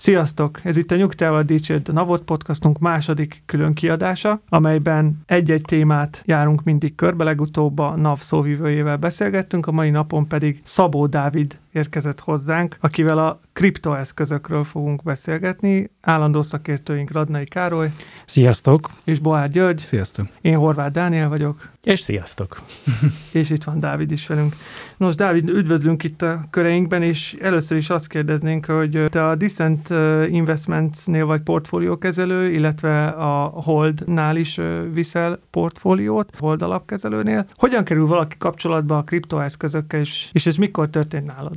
Sziasztok! Ez itt a Nyugtával Dicsérd a Navot podcastunk második külön kiadása, amelyben egy-egy témát járunk mindig körbe, legutóbb a NAV szóvivőjével beszélgettünk, a mai napon pedig Szabó Dávid érkezett hozzánk, akivel a kriptoeszközökről fogunk beszélgetni. Állandó szakértőink Radnai Károly Sziasztok! és Boár György. Sziasztok! Én Horváth Dániel vagyok, És sziasztok! és itt van Dávid is velünk. Nos, Dávid, üdvözlünk itt a köreinkben, és először is azt kérdeznénk, hogy te a Decent Investmentsnél vagy portfóliókezelő, illetve a Holdnál is viszel portfóliót, Hold alapkezelőnél. Hogyan kerül valaki kapcsolatba a kriptoeszközökkel, és, és ez mikor történt nálad?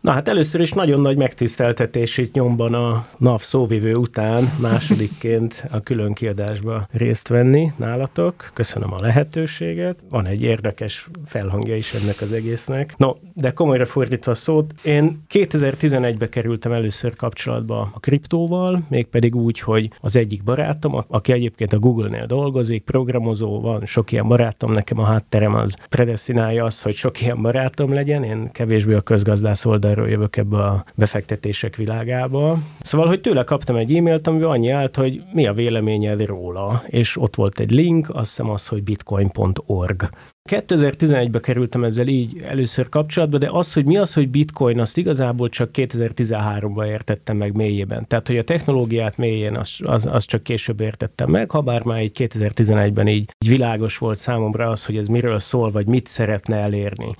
Na hát először is nagyon nagy megtiszteltetés itt nyomban a NAV szóvivő után másodikként a külön kiadásba részt venni nálatok. Köszönöm a lehetőséget. Van egy érdekes felhangja is ennek az egésznek. No, de komolyra fordítva a szót, én 2011-be kerültem először kapcsolatba a kriptóval, mégpedig úgy, hogy az egyik barátom, aki egyébként a Google-nél dolgozik, programozó, van sok ilyen barátom, nekem a hátterem az predestinálja azt, hogy sok ilyen barátom legyen, én kevésbé a közgazdász oldalról jövök ebbe a befektetések világába. Szóval, hogy tőle kaptam egy e-mailt, amiben annyi állt, hogy mi a véleményed róla, és ott volt egy link, azt hiszem az, hogy bitcoin.org. 2011-be kerültem ezzel így először kapcsolatba, de az, hogy mi az, hogy bitcoin, azt igazából csak 2013-ban értettem meg mélyében. Tehát, hogy a technológiát mélyén, az, az, az csak később értettem meg, ha bár már így 2011-ben így, így világos volt számomra az, hogy ez miről szól, vagy mit szeretne elérni.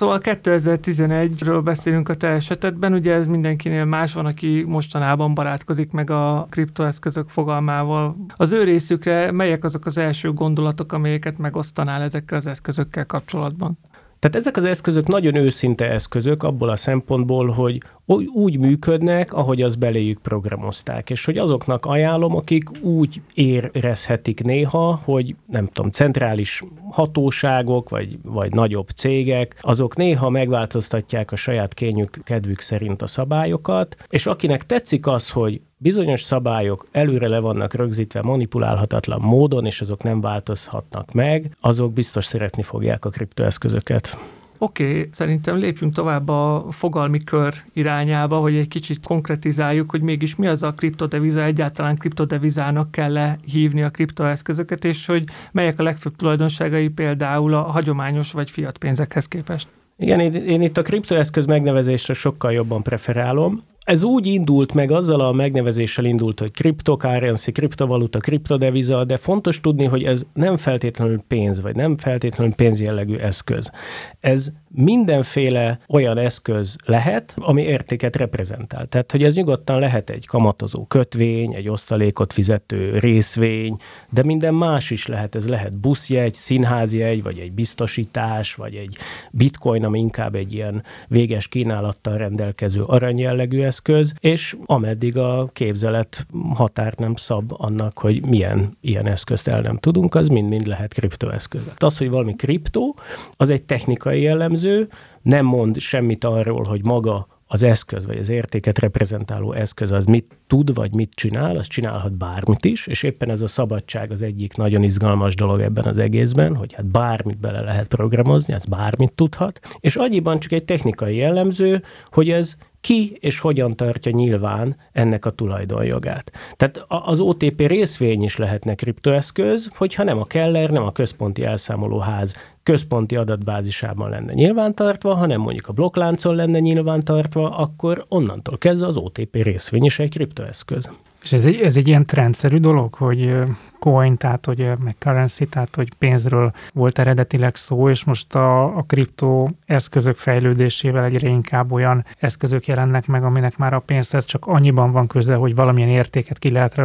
Szóval 2011-ről beszélünk a te esetedben, ugye ez mindenkinél más van, aki mostanában barátkozik meg a kriptoeszközök fogalmával. Az ő részükre melyek azok az első gondolatok, amelyeket megosztanál ezekkel az eszközökkel kapcsolatban? Tehát ezek az eszközök nagyon őszinte eszközök abból a szempontból, hogy úgy működnek, ahogy az beléjük programozták, és hogy azoknak ajánlom, akik úgy érezhetik néha, hogy nem tudom, centrális hatóságok, vagy, vagy nagyobb cégek, azok néha megváltoztatják a saját kényük kedvük szerint a szabályokat, és akinek tetszik az, hogy bizonyos szabályok előre le vannak rögzítve manipulálhatatlan módon, és azok nem változhatnak meg, azok biztos szeretni fogják a kriptoeszközöket. Oké, okay, szerintem lépjünk tovább a fogalmi kör irányába, hogy egy kicsit konkretizáljuk, hogy mégis mi az a kriptodeviza, egyáltalán kriptodevizának kell hívni a kriptoeszközöket, és hogy melyek a legfőbb tulajdonságai például a hagyományos vagy fiat pénzekhez képest. Igen, én, én itt a kriptoeszköz megnevezésre sokkal jobban preferálom. Ez úgy indult meg, azzal a megnevezéssel indult, hogy cryptocurrency, kriptovaluta, kriptodeviza, de fontos tudni, hogy ez nem feltétlenül pénz, vagy nem feltétlenül pénzjellegű eszköz. Ez mindenféle olyan eszköz lehet, ami értéket reprezentál. Tehát, hogy ez nyugodtan lehet egy kamatozó kötvény, egy osztalékot fizető részvény, de minden más is lehet. Ez lehet buszjegy, színházjegy, vagy egy biztosítás, vagy egy bitcoin, ami inkább egy ilyen véges kínálattal rendelkező aranyjellegű eszköz, és ameddig a képzelet határt nem szab annak, hogy milyen ilyen eszközt el nem tudunk, az mind-mind lehet kriptoeszköz. Az, hogy valami kriptó, az egy technikai jellemző, nem mond semmit arról, hogy maga az eszköz, vagy az értéket reprezentáló eszköz az mit tud, vagy mit csinál, az csinálhat bármit is, és éppen ez a szabadság az egyik nagyon izgalmas dolog ebben az egészben, hogy hát bármit bele lehet programozni, ez bármit tudhat, és annyiban csak egy technikai jellemző, hogy ez ki és hogyan tartja nyilván ennek a tulajdonjogát. Tehát az OTP részvény is lehetne kriptoeszköz, hogyha nem a Keller, nem a központi elszámolóház központi adatbázisában lenne nyilvántartva, hanem mondjuk a blokkláncon lenne nyilvántartva, akkor onnantól kezdve az OTP részvény is egy kriptoeszköz. És ez egy, ez egy ilyen trendszerű dolog, hogy coin, tehát hogy meg currency, tehát hogy pénzről volt eredetileg szó, és most a, a kripto eszközök fejlődésével egyre inkább olyan eszközök jelennek meg, aminek már a pénzhez csak annyiban van köze, hogy valamilyen értéket ki lehet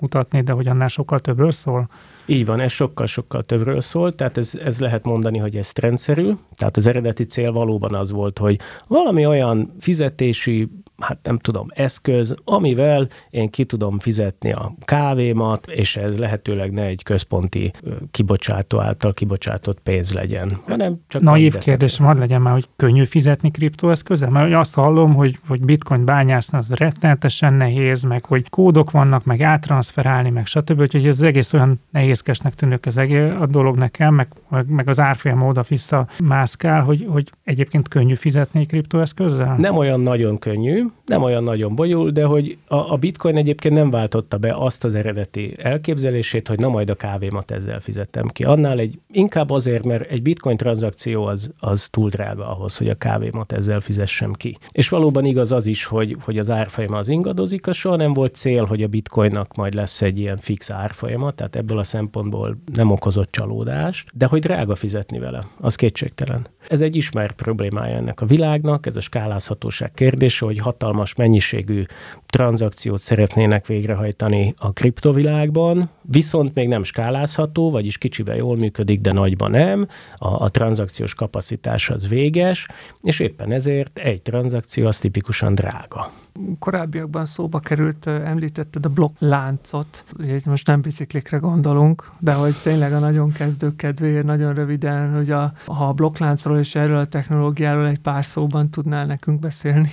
mutatni, de hogy annál sokkal többről szól. Így van, ez sokkal-sokkal többről szól, tehát ez, ez lehet mondani, hogy ez trendszerű, tehát az eredeti cél valóban az volt, hogy valami olyan fizetési hát nem tudom, eszköz, amivel én ki tudom fizetni a kávémat, és ez lehetőleg ne egy központi kibocsátó által kibocsátott pénz legyen, hanem csak... Naív kérdésem, hadd legyen már, hogy könnyű fizetni kriptoeszközzel? Mert azt hallom, hogy, hogy bitcoin bányászni az rettenetesen nehéz, meg hogy kódok vannak, meg áttranszferálni, meg stb. Úgyhogy ez egész olyan nehézkesnek tűnik az egész a dolog nekem, meg, meg az árfolyam oda-vissza mászkál, hogy, hogy egyébként könnyű fizetni kriptoeszközzel? Nem olyan nagyon könnyű, nem olyan nagyon bonyol, de hogy a, a bitcoin egyébként nem váltotta be azt az eredeti elképzelését, hogy na majd a kávémat ezzel fizettem ki. Annál egy, inkább azért, mert egy bitcoin tranzakció az, az túl drága ahhoz, hogy a kávémat ezzel fizessem ki. És valóban igaz az is, hogy, hogy az árfolyama az ingadozik, az soha nem volt cél, hogy a bitcoinnak majd lesz egy ilyen fix árfolyama, tehát ebből a szempontból nem okozott csalódást, de hogy drága fizetni vele, az kétségtelen. Ez egy ismert problémája ennek a világnak, ez a skálázhatóság kérdése, hogy hatalmas mennyiségű tranzakciót szeretnének végrehajtani a kriptovilágban, viszont még nem skálázható, vagyis kicsiben jól működik, de nagyban nem. A, a tranzakciós kapacitás az véges, és éppen ezért egy tranzakció az tipikusan drága. Korábbiakban szóba került, említetted a blokk láncot, ugye most nem biciklikre gondolunk, de hogy tényleg a nagyon kezdő kedvéért nagyon röviden, hogy a, ha a blokkláncról és erről a technológiáról egy pár szóban tudnál nekünk beszélni.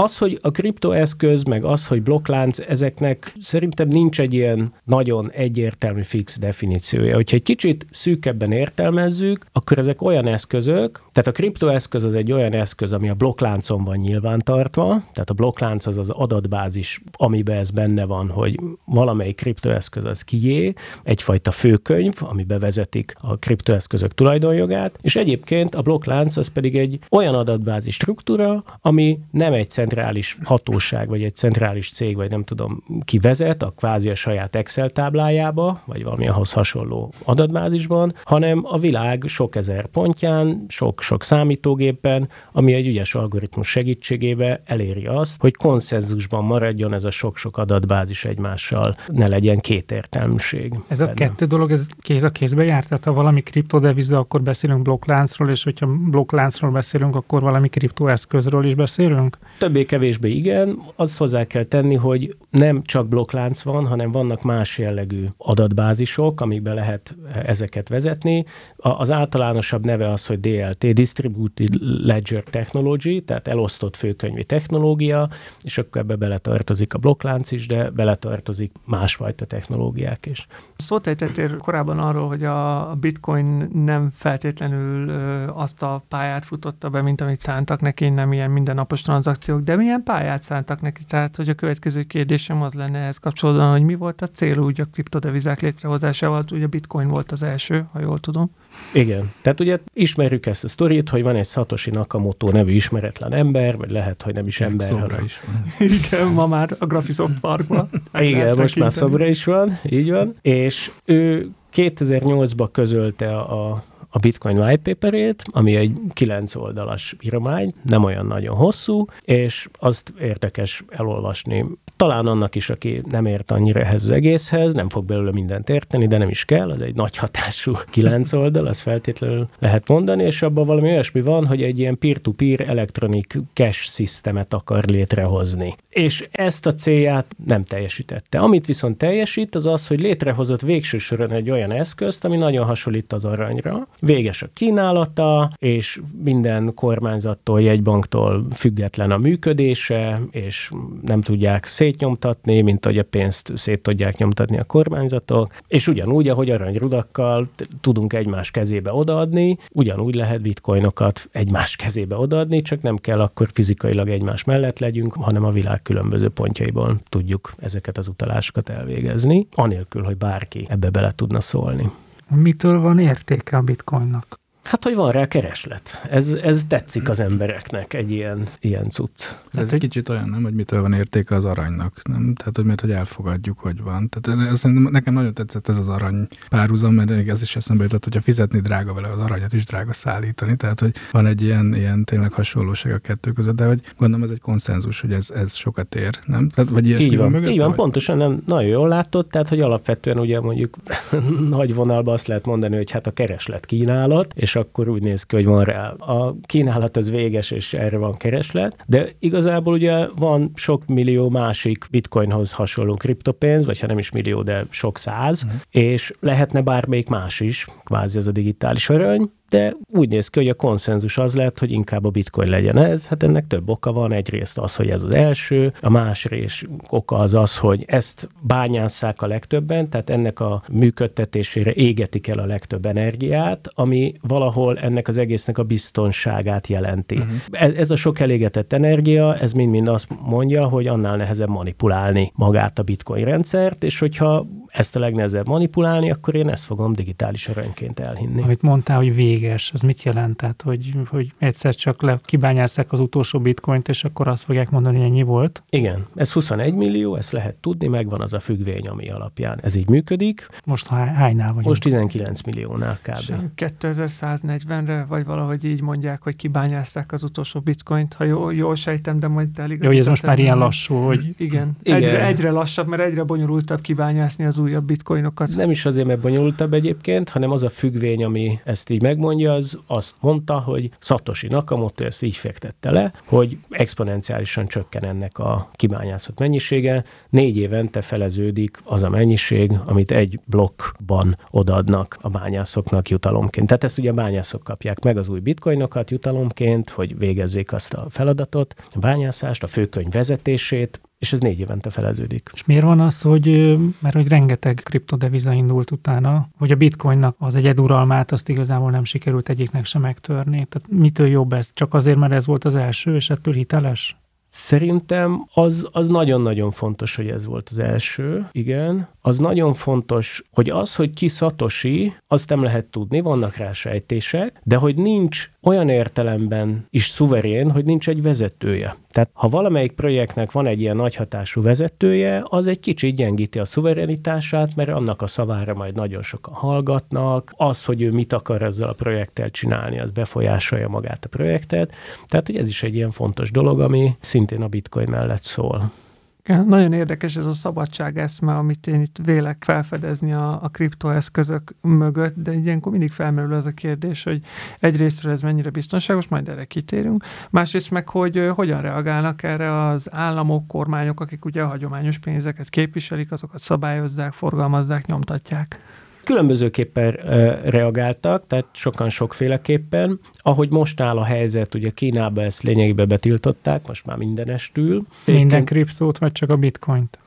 Az, hogy a kriptoeszköz, meg az, hogy blokklánc, ezeknek szerintem nincs egy ilyen nagyon egyértelmű fix definíciója. Hogyha egy kicsit szűkebben értelmezzük, akkor ezek olyan eszközök, tehát a kriptoeszköz az egy olyan eszköz, ami a blokkláncon van nyilvántartva, tehát a blokklánc az az adatbázis, amiben ez benne van, hogy valamelyik kriptoeszköz az kié, egyfajta főkönyv, ami bevezetik a kriptoeszközök tulajdonjogát, és egyébként a blokklánc az pedig egy olyan adatbázis struktúra, ami nem egy centrális hatóság, vagy egy centrális cég, vagy nem tudom ki vezet, a kvázi a saját Excel táblájába, vagy valami ahhoz hasonló adatbázisban, hanem a világ sok ezer pontján, sok-sok számítógépen, ami egy ügyes algoritmus segítségével eléri azt, hogy konszenzusban maradjon ez a sok-sok adatbázis egymással, ne legyen kétértelműség. Ez benne. a kettő dolog, ez kéz a kézbe jár? Tehát ha valami kriptodeviza, akkor beszélünk blokkláncról, és hogyha blokkláncról beszélünk, akkor valami kriptoeszközről is beszélünk? Több többé-kevésbé igen, azt hozzá kell tenni, hogy nem csak blokklánc van, hanem vannak más jellegű adatbázisok, amikbe lehet ezeket vezetni. Az általánosabb neve az, hogy DLT, Distributed Ledger Technology, tehát elosztott főkönyvi technológia, és akkor ebbe beletartozik a blokklánc is, de beletartozik másfajta technológiák is. Szót ejtettél korábban arról, hogy a bitcoin nem feltétlenül azt a pályát futotta be, mint amit szántak neki, nem ilyen mindennapos tranzakciók, de milyen pályát szántak neki? Tehát, hogy a következő kérdésem az lenne ehhez kapcsolódóan, hogy mi volt a cél úgy a kriptodevizák létrehozásával? Ugye bitcoin volt az első, ha jól tudom. Igen. Tehát ugye ismerjük ezt a sztorit, hogy van egy Satoshi Nakamoto nevű ismeretlen ember, vagy lehet, hogy nem is Még ember. Hanem... is van. Igen, ma már a Graphisoft Parkban. Igen, most már szobra is van, így van. És ő 2008-ban közölte a a Bitcoin whitepaperét, ami egy kilenc oldalas írmány, nem olyan nagyon hosszú, és azt érdekes elolvasni. Talán annak is, aki nem ért annyira ehhez az egészhez, nem fog belőle mindent érteni, de nem is kell, az egy nagy hatású kilenc oldal, azt feltétlenül lehet mondani, és abban valami olyasmi van, hogy egy ilyen peer-to-peer elektronik cash szisztemet akar létrehozni. És ezt a célját nem teljesítette. Amit viszont teljesít, az az, hogy létrehozott végső soron egy olyan eszközt, ami nagyon hasonlít az aranyra, véges a kínálata, és minden kormányzattól, jegybanktól független a működése, és nem tudják szétnyomtatni, mint ahogy a pénzt szét tudják nyomtatni a kormányzatok, és ugyanúgy, ahogy aranyrudakkal tudunk egymás kezébe odaadni, ugyanúgy lehet bitcoinokat egymás kezébe odaadni, csak nem kell akkor fizikailag egymás mellett legyünk, hanem a világ különböző pontjaiból tudjuk ezeket az utalásokat elvégezni, anélkül, hogy bárki ebbe bele tudna szólni. Mitől van értéke a bitcoinnak? Hát, hogy van rá kereslet. Ez, ez tetszik az embereknek, egy ilyen, ilyen cucc. Ez hát, egy kicsit olyan, nem, hogy mitől van értéke az aranynak, nem? Tehát, hogy miért, hogy elfogadjuk, hogy van. Tehát ez, nekem nagyon tetszett ez az arany párhuzam, mert ez is eszembe jutott, hogyha fizetni drága vele az aranyat is drága szállítani. Tehát, hogy van egy ilyen, ilyen tényleg hasonlóság a kettő között, de hogy gondolom ez egy konszenzus, hogy ez, ez sokat ér, nem? Tehát, vagy ilyesmi így van, van így van, vagy? pontosan nem, nagyon jól látod, tehát, hogy alapvetően ugye mondjuk nagy vonalban azt lehet mondani, hogy hát a kereslet kínálat, és akkor úgy néz ki, hogy van rá. A kínálat az véges, és erre van kereslet, de igazából ugye van sok millió másik bitcoinhoz hasonló kriptopénz, vagy ha nem is millió, de sok száz, uh-huh. és lehetne bármelyik más is, kvázi az a digitális arany, de úgy néz ki, hogy a konszenzus az lett, hogy inkább a bitcoin legyen ez. Hát ennek több oka van. Egyrészt az, hogy ez az első, a másrészt oka az az, hogy ezt bányásszák a legtöbben, tehát ennek a működtetésére égetik el a legtöbb energiát, ami valahol ennek az egésznek a biztonságát jelenti. Uh-huh. Ez a sok elégetett energia, ez mind-mind azt mondja, hogy annál nehezebb manipulálni magát a bitcoin rendszert, és hogyha ezt a legnehezebb manipulálni, akkor én ezt fogom digitális aranyként elhinni. Amit mondtál, hogy véges, az mit jelent? Tehát, hogy, hogy egyszer csak le kibányászák az utolsó bitcoint, és akkor azt fogják mondani, hogy ennyi volt? Igen, ez 21 millió, ezt lehet tudni, megvan az a függvény, ami alapján ez így működik. Most hánynál vagyunk? Most 19 milliónál kb. 2140-re, vagy valahogy így mondják, hogy kibányázták az utolsó bitcoint, ha jól, jól sejtem, de majd elég. Jó, hogy ez most már ilyen lassú, hogy... Igen, Igen. Egyre, egyre lassabb, mert egyre bonyolultabb kibányászni az újabb bitcoinokat. Nem is azért, mert bonyolultabb egyébként, hanem az a függvény, ami ezt így megmondja, az azt mondta, hogy Satoshi Nakamoto ezt így fektette le, hogy exponenciálisan csökken ennek a kibányászott mennyisége. Négy évente feleződik az a mennyiség, amit egy blokkban odaadnak a bányászoknak jutalomként. Tehát ezt ugye a bányászok kapják meg az új bitcoinokat jutalomként, hogy végezzék azt a feladatot, a bányászást, a főkönyv vezetését, és ez négy évente feleződik. És miért van az, hogy, mert hogy rengeteg kriptodeviza indult utána, hogy a bitcoinnak az egyeduralmát azt igazából nem sikerült egyiknek sem megtörni. Tehát mitől jobb ez? Csak azért, mert ez volt az első, és ettől hiteles? Szerintem az, az nagyon-nagyon fontos, hogy ez volt az első, igen. Az nagyon fontos, hogy az, hogy ki Satoshi, azt nem lehet tudni, vannak rá sejtések, de hogy nincs olyan értelemben is szuverén, hogy nincs egy vezetője. Tehát ha valamelyik projektnek van egy ilyen nagy hatású vezetője, az egy kicsit gyengíti a szuverenitását, mert annak a szavára majd nagyon sokan hallgatnak, az, hogy ő mit akar ezzel a projekttel csinálni, az befolyásolja magát a projektet. Tehát, hogy ez is egy ilyen fontos dolog, ami a bitcoin mellett szól. Nagyon érdekes ez a szabadság eszme, amit én itt vélek felfedezni a, a kriptoeszközök mögött, de ilyenkor mindig felmerül az a kérdés, hogy egyrésztről ez mennyire biztonságos, majd erre kitérünk, másrészt meg, hogy hogyan reagálnak erre az államok, kormányok, akik ugye a hagyományos pénzeket képviselik, azokat szabályozzák, forgalmazzák, nyomtatják különbözőképpen reagáltak, tehát sokan sokféleképpen. Ahogy most áll a helyzet, ugye Kínában ezt lényegében betiltották, most már mindenestül. Minden kriptót, vagy csak a bitcoint?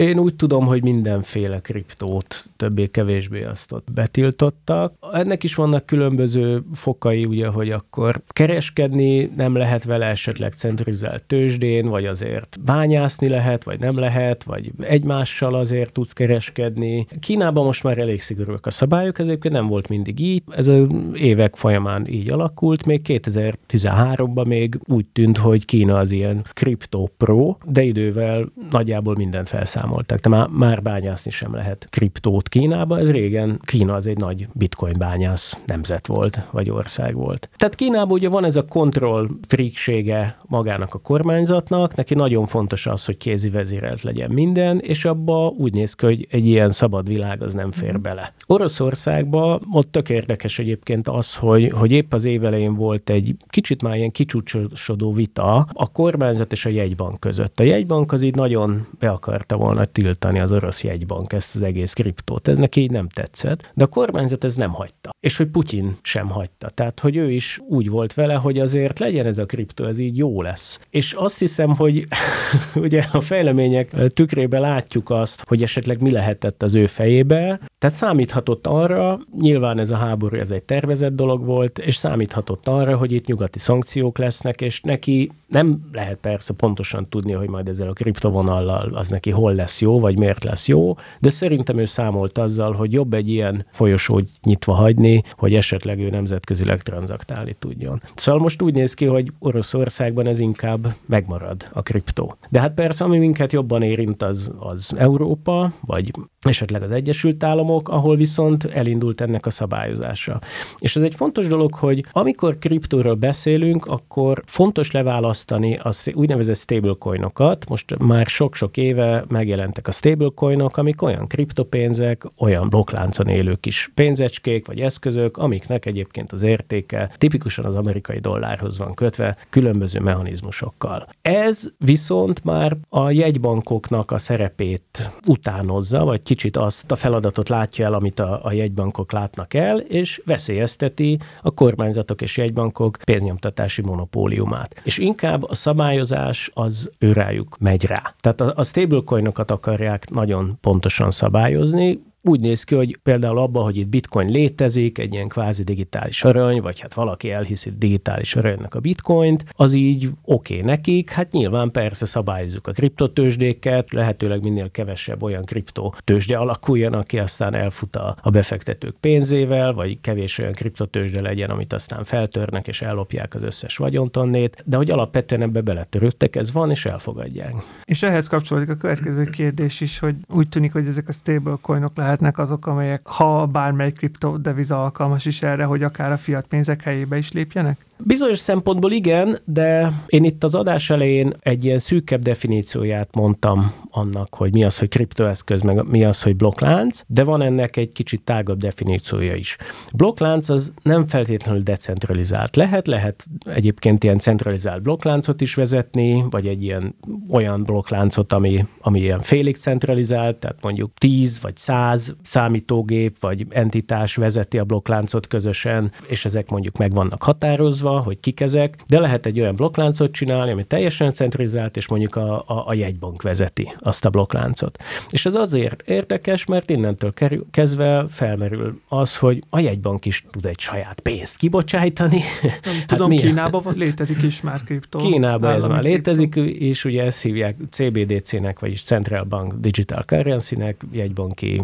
Én úgy tudom, hogy mindenféle kriptót többé-kevésbé azt ott betiltottak. Ennek is vannak különböző fokai, ugye, hogy akkor kereskedni nem lehet vele esetleg centralizált tőzsdén, vagy azért bányászni lehet, vagy nem lehet, vagy egymással azért tudsz kereskedni. Kínában most már elég szigorúak a szabályok, ez nem volt mindig így. Ez az évek folyamán így alakult. Még 2013-ban még úgy tűnt, hogy Kína az ilyen kripto pro, de idővel nagyjából mindent felszámolt számoltak. De már, már bányászni sem lehet kriptót Kínában. Ez régen Kína az egy nagy bitcoin bányász nemzet volt, vagy ország volt. Tehát Kínában ugye van ez a kontroll friksége magának a kormányzatnak, neki nagyon fontos az, hogy kézi vezérelt legyen minden, és abba úgy néz ki, hogy egy ilyen szabad világ az nem fér mhm. bele. Oroszországban ott tök érdekes egyébként az, hogy, hogy épp az évelején volt egy kicsit már ilyen kicsúcsosodó vita a kormányzat és a jegybank között. A jegybank az így nagyon be akarta volna volna tiltani az orosz jegybank ezt az egész kriptót. Ez neki így nem tetszett, de a kormányzat ez nem hagyta. És hogy Putyin sem hagyta. Tehát, hogy ő is úgy volt vele, hogy azért legyen ez a kriptó, ez így jó lesz. És azt hiszem, hogy ugye a fejlemények tükrébe látjuk azt, hogy esetleg mi lehetett az ő fejébe. Tehát számíthatott arra, nyilván ez a háború, ez egy tervezett dolog volt, és számíthatott arra, hogy itt nyugati szankciók lesznek, és neki nem lehet persze pontosan tudni, hogy majd ezzel a kriptovonallal az neki hol lesz jó, vagy miért lesz jó, de szerintem ő számolt azzal, hogy jobb egy ilyen folyosót nyitva hagyni, hogy esetleg ő nemzetközileg tranzaktálni tudjon. Szóval most úgy néz ki, hogy Oroszországban ez inkább megmarad a kriptó. De hát persze, ami minket jobban érint, az, az Európa, vagy esetleg az Egyesült Államok, ahol viszont elindult ennek a szabályozása. És ez egy fontos dolog, hogy amikor kriptóról beszélünk, akkor fontos leválasztani az úgynevezett stablecoinokat. Most már sok-sok éve megjelentek a stablecoinok, amik olyan kriptopénzek, olyan blokkláncon élő kis pénzecskék, vagy eszközök, amiknek egyébként az értéke tipikusan az amerikai dollárhoz van kötve, különböző mechanizmusokkal. Ez viszont már a jegybankoknak a szerepét utánozza, vagy kicsit azt a feladatot látja el, amit a, a jegybankok látnak el, és veszélyezteti a kormányzatok és jegybankok pénznyomtatási monopóliumát. És inkább a szabályozás az őrájuk megy rá. Tehát a, a stablecoinokat akarják nagyon pontosan szabályozni, úgy néz ki, hogy például abban, hogy itt bitcoin létezik, egy ilyen kvázi digitális arany, vagy hát valaki elhiszi digitális aranynak a bitcoint, az így oké okay nekik, hát nyilván persze szabályozzuk a kriptotősdéket, lehetőleg minél kevesebb olyan kriptotősde alakuljon, aki aztán elfut a, a befektetők pénzével, vagy kevés olyan kriptotősde legyen, amit aztán feltörnek és ellopják az összes vagyontonnét, de hogy alapvetően ebbe beletörődtek, ez van, és elfogadják. És ehhez kapcsolódik a következő kérdés is, hogy úgy tűnik, hogy ezek a stablecoinok lehet lehetnek azok, amelyek, ha bármely kriptodeviza alkalmas is erre, hogy akár a fiat pénzek helyébe is lépjenek? Bizonyos szempontból igen, de én itt az adás elején egy ilyen szűkebb definícióját mondtam annak, hogy mi az, hogy kriptoeszköz, meg mi az, hogy blokklánc, de van ennek egy kicsit tágabb definíciója is. Blokklánc az nem feltétlenül decentralizált. Lehet, lehet egyébként ilyen centralizált blokkláncot is vezetni, vagy egy ilyen olyan blokkláncot, ami, ami ilyen félig centralizált, tehát mondjuk 10 vagy 100 számítógép vagy entitás vezeti a blokkláncot közösen, és ezek mondjuk meg vannak határozva, meghatározva, hogy kik ezek, de lehet egy olyan blokkláncot csinálni, ami teljesen centralizált, és mondjuk a, a, a jegybank vezeti azt a blokkláncot. És ez azért érdekes, mert innentől kerül, kezdve felmerül az, hogy a jegybank is tud egy saját pénzt kibocsájtani. Nem hát tudom, Kínában van, létezik is már kriptó. Kínában ez már létezik, és ugye ezt hívják CBDC-nek, vagyis Central Bank Digital Currency-nek, jegybanki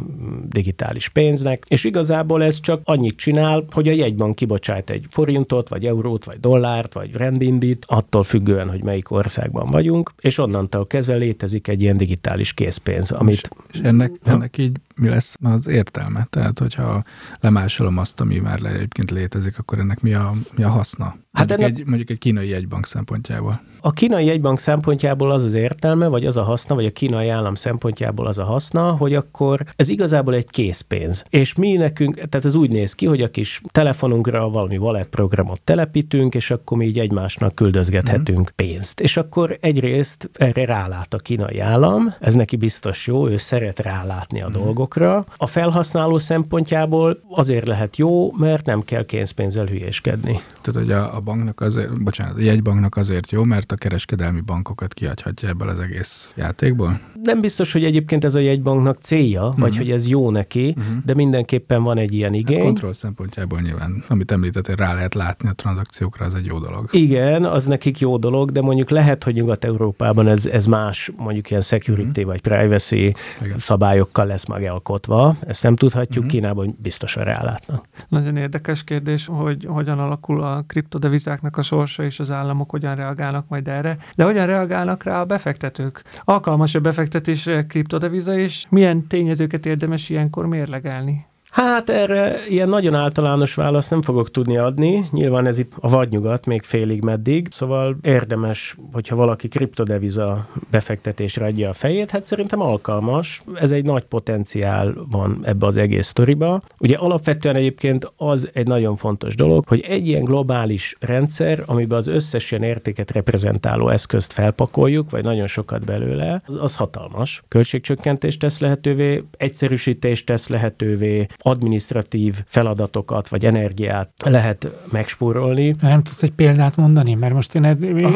digitális pénznek, és igazából ez csak annyit csinál, hogy a jegybank kibocsát egy forintot, vagy eurót, eurót, vagy dollárt, vagy rendimbit, attól függően, hogy melyik országban vagyunk, és onnantól kezdve létezik egy ilyen digitális készpénz, amit... És, és ennek, ennek így mi lesz az értelme? Tehát, hogyha lemásolom azt, ami már egyébként létezik, akkor ennek mi a, mi a haszna? Hát mondjuk, ennek... egy, mondjuk egy kínai jegybank szempontjából. A kínai jegybank szempontjából az az értelme, vagy az a haszna, vagy a kínai állam szempontjából az a haszna, hogy akkor ez igazából egy készpénz. És mi nekünk, tehát ez úgy néz ki, hogy a kis telefonunkra valami wallet programot telepítünk, és akkor mi így egymásnak küldözgethetünk mm. pénzt. És akkor egyrészt erre rálát a kínai állam, ez neki biztos jó, ő szeret rálátni a mm. Dolgokra. A felhasználó szempontjából azért lehet jó, mert nem kell kénzpénzzel hülyéskedni. Tehát, hogy a, a banknak azért, bocsánat, a jegybanknak azért jó, mert a kereskedelmi bankokat kiadhatja ebből az egész játékból? Nem biztos, hogy egyébként ez a jegybanknak célja, uh-huh. vagy hogy ez jó neki, uh-huh. de mindenképpen van egy ilyen igény. A kontroll szempontjából nyilván, amit említett, hogy rá lehet látni a tranzakciókra, az egy jó dolog. Igen, az nekik jó dolog, de mondjuk lehet, hogy Nyugat-Európában ez, ez más, mondjuk ilyen security uh-huh. vagy privacy Igen. szabályokkal lesz megalkotva. Ezt nem tudhatjuk, uh-huh. Kínában biztosan rálátnak. Nagyon érdekes kérdés, hogy hogyan alakul a kriptodevizáknak a sorsa, és az államok hogyan reagálnak majd erre. De hogyan reagálnak rá a befektetők? Alkalmas a befektetésre kriptodeviza, és milyen tényezőket érdemes ilyenkor mérlegelni? Hát erre ilyen nagyon általános választ nem fogok tudni adni. Nyilván ez itt a vadnyugat, még félig meddig. Szóval érdemes, hogyha valaki kriptodeviza befektetésre adja a fejét, hát szerintem alkalmas. Ez egy nagy potenciál van ebbe az egész sztoriba. Ugye alapvetően egyébként az egy nagyon fontos dolog, hogy egy ilyen globális rendszer, amiben az összes ilyen értéket reprezentáló eszközt felpakoljuk, vagy nagyon sokat belőle, az, az hatalmas. Költségcsökkentést tesz lehetővé, egyszerűsítést tesz lehetővé, administratív feladatokat vagy energiát lehet megspórolni. Nem tudsz egy példát mondani? Mert most én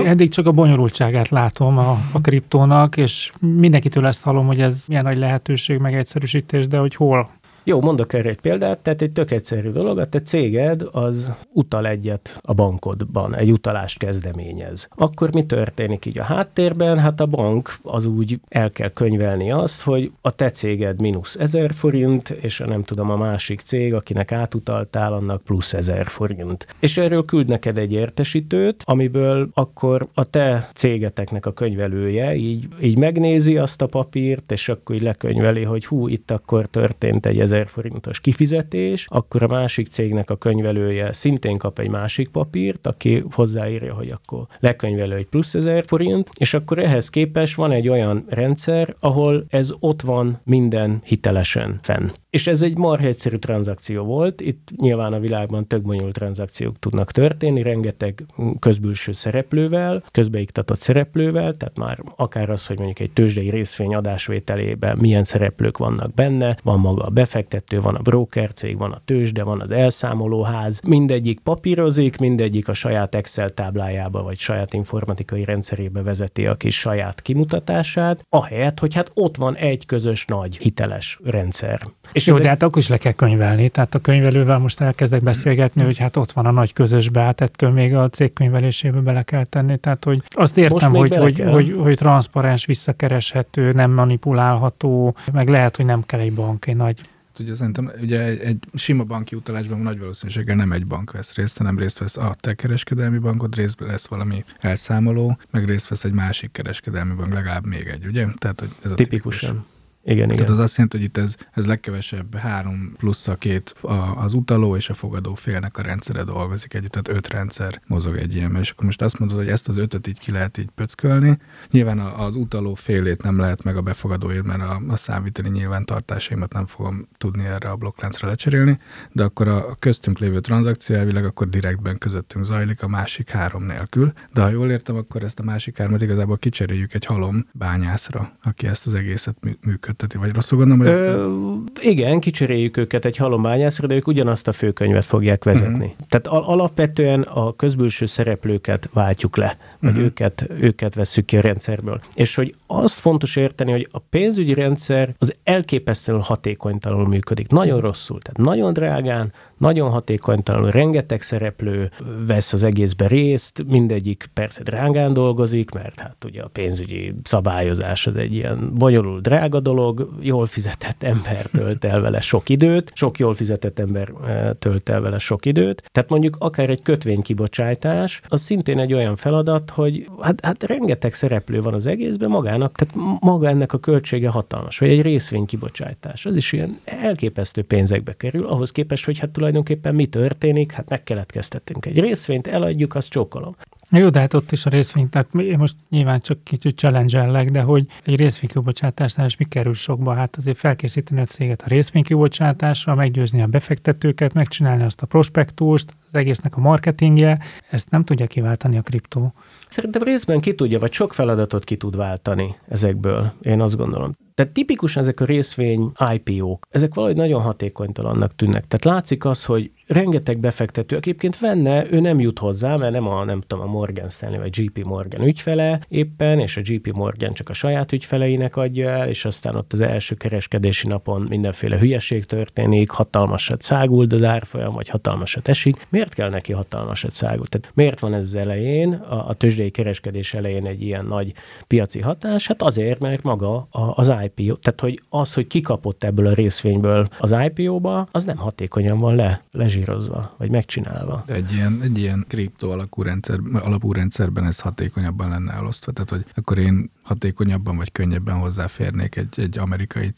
eddig csak a bonyolultságát látom a, a kriptónak, és mindenkitől ezt hallom, hogy ez milyen nagy lehetőség, meg egyszerűsítés, de hogy hol? Jó, mondok erre egy példát, tehát egy tök egyszerű dolog, a te céged az utal egyet a bankodban, egy utalást kezdeményez. Akkor mi történik így a háttérben? Hát a bank az úgy el kell könyvelni azt, hogy a te céged mínusz 1000 forint, és a nem tudom, a másik cég, akinek átutaltál, annak plusz 1000 forint. És erről küld neked egy értesítőt, amiből akkor a te cégeteknek a könyvelője így, így megnézi azt a papírt, és akkor így lekönyveli, hogy hú, itt akkor történt egy ezer forintos kifizetés, akkor a másik cégnek a könyvelője szintén kap egy másik papírt, aki hozzáírja, hogy akkor lekönyvelő egy plusz ezer forint, és akkor ehhez képest van egy olyan rendszer, ahol ez ott van minden hitelesen fenn. És ez egy marha egyszerű tranzakció volt, itt nyilván a világban tök bonyolult tranzakciók tudnak történni, rengeteg közbülső szereplővel, közbeiktatott szereplővel, tehát már akár az, hogy mondjuk egy tőzsdei részvény adásvételében milyen szereplők vannak benne, van maga a befektető, van a broker cég, van a tőzsde, van az elszámolóház, mindegyik papírozik, mindegyik a saját Excel táblájába vagy saját informatikai rendszerébe vezeti a kis saját kimutatását, ahelyett, hogy hát ott van egy közös nagy hiteles rendszer. És Jó, ezek... de hát akkor is le kell könyvelni. Tehát a könyvelővel most elkezdek beszélgetni, hogy hát ott van a nagy közösbe, hát ettől még a cég könyvelésébe bele kell tenni. Tehát, hogy azt értem, hogy, hogy, hogy, hogy, hogy transzparens, visszakereshető, nem manipulálható, meg lehet, hogy nem kell egy bank, egy nagy ugye szerintem ugye egy, egy sima banki utalásban nagy valószínűséggel nem egy bank vesz részt, hanem részt vesz a te kereskedelmi bankod, részt lesz valami elszámoló, meg részt vesz egy másik kereskedelmi bank, legalább még egy, ugye? Tehát, hogy ez a Tipikusan. Tipikus igen, igen. Tehát az azt jelenti, hogy itt ez, ez legkevesebb három plusz a két a, az utaló és a fogadó félnek a rendszere dolgozik együtt, tehát öt rendszer mozog egy ilyen, és akkor most azt mondod, hogy ezt az ötöt így ki lehet így pöckölni. Nyilván az utaló félét nem lehet meg a befogadóért, mert a, a számviteli nyilvántartásaimat nem fogom tudni erre a blokkláncra lecserélni, de akkor a köztünk lévő tranzakció elvileg akkor direktben közöttünk zajlik a másik három nélkül. De ha jól értem, akkor ezt a másik hármat igazából kicseréljük egy halom bányászra, aki ezt az egészet működ működteti, vagy rosszul gondolom? Hogy... Ö, igen, kicseréljük őket egy halombányászra, de ők ugyanazt a főkönyvet fogják vezetni. Uh-huh. Tehát al- alapvetően a közbülső szereplőket váltjuk le, vagy uh-huh. őket, őket vesszük ki a rendszerből. És hogy azt fontos érteni, hogy a pénzügyi rendszer az elképesztően hatékonytalanul működik. Nagyon rosszul, tehát nagyon drágán, nagyon hatékonytalanul, rengeteg szereplő vesz az egészbe részt, mindegyik persze drágán dolgozik, mert hát ugye a pénzügyi szabályozás az egy ilyen bonyolult, drága dolog, jól fizetett ember tölt el vele sok időt, sok jól fizetett ember eh, tölt el vele sok időt. Tehát mondjuk akár egy kötvénykibocsátás, az szintén egy olyan feladat, hogy hát, hát rengeteg szereplő van az egészben magának, tehát maga ennek a költsége hatalmas, vagy egy részvénykibocsátás, az is ilyen elképesztő pénzekbe kerül, ahhoz képest, hogy hát tulajdonképpen mi történik, hát megkeletkeztettünk egy részvényt, eladjuk, azt csókolom. Jó, de hát ott is a részvény, tehát én most nyilván csak kicsit challenge de hogy egy részvénykibocsátásnál is mi kerül sokba? Hát azért felkészíteni a céget a részvénykibocsátásra, meggyőzni a befektetőket, megcsinálni azt a prospektust, az egésznek a marketingje, ezt nem tudja kiváltani a kriptó. Szerintem részben ki tudja, vagy sok feladatot ki tud váltani ezekből, én azt gondolom. Tehát tipikusan ezek a részvény IPO-k, ezek valahogy nagyon hatékonytalannak tűnnek. Tehát látszik az, hogy rengeteg befektető, egyébként venne, ő nem jut hozzá, mert nem a, nem tudom, a Morgan Stanley vagy JP Morgan ügyfele éppen, és a JP Morgan csak a saját ügyfeleinek adja el, és aztán ott az első kereskedési napon mindenféle hülyeség történik, hatalmasat száguld az árfolyam, vagy hatalmasat esik. Miért kell neki hatalmasat száguld? Tehát miért van ez az elején, a, a tőzsdei kereskedés elején egy ilyen nagy piaci hatás? Hát azért, mert maga a, az IPO, tehát hogy az, hogy kikapott ebből a részvényből az IPO-ba, az nem hatékonyan van le, lezsír finanszírozva, vagy megcsinálva. De egy ilyen, egy ilyen kriptó alapú, rendszer, alapú rendszerben ez hatékonyabban lenne elosztva, tehát hogy akkor én hatékonyabban vagy könnyebben hozzáférnék egy, egy amerikai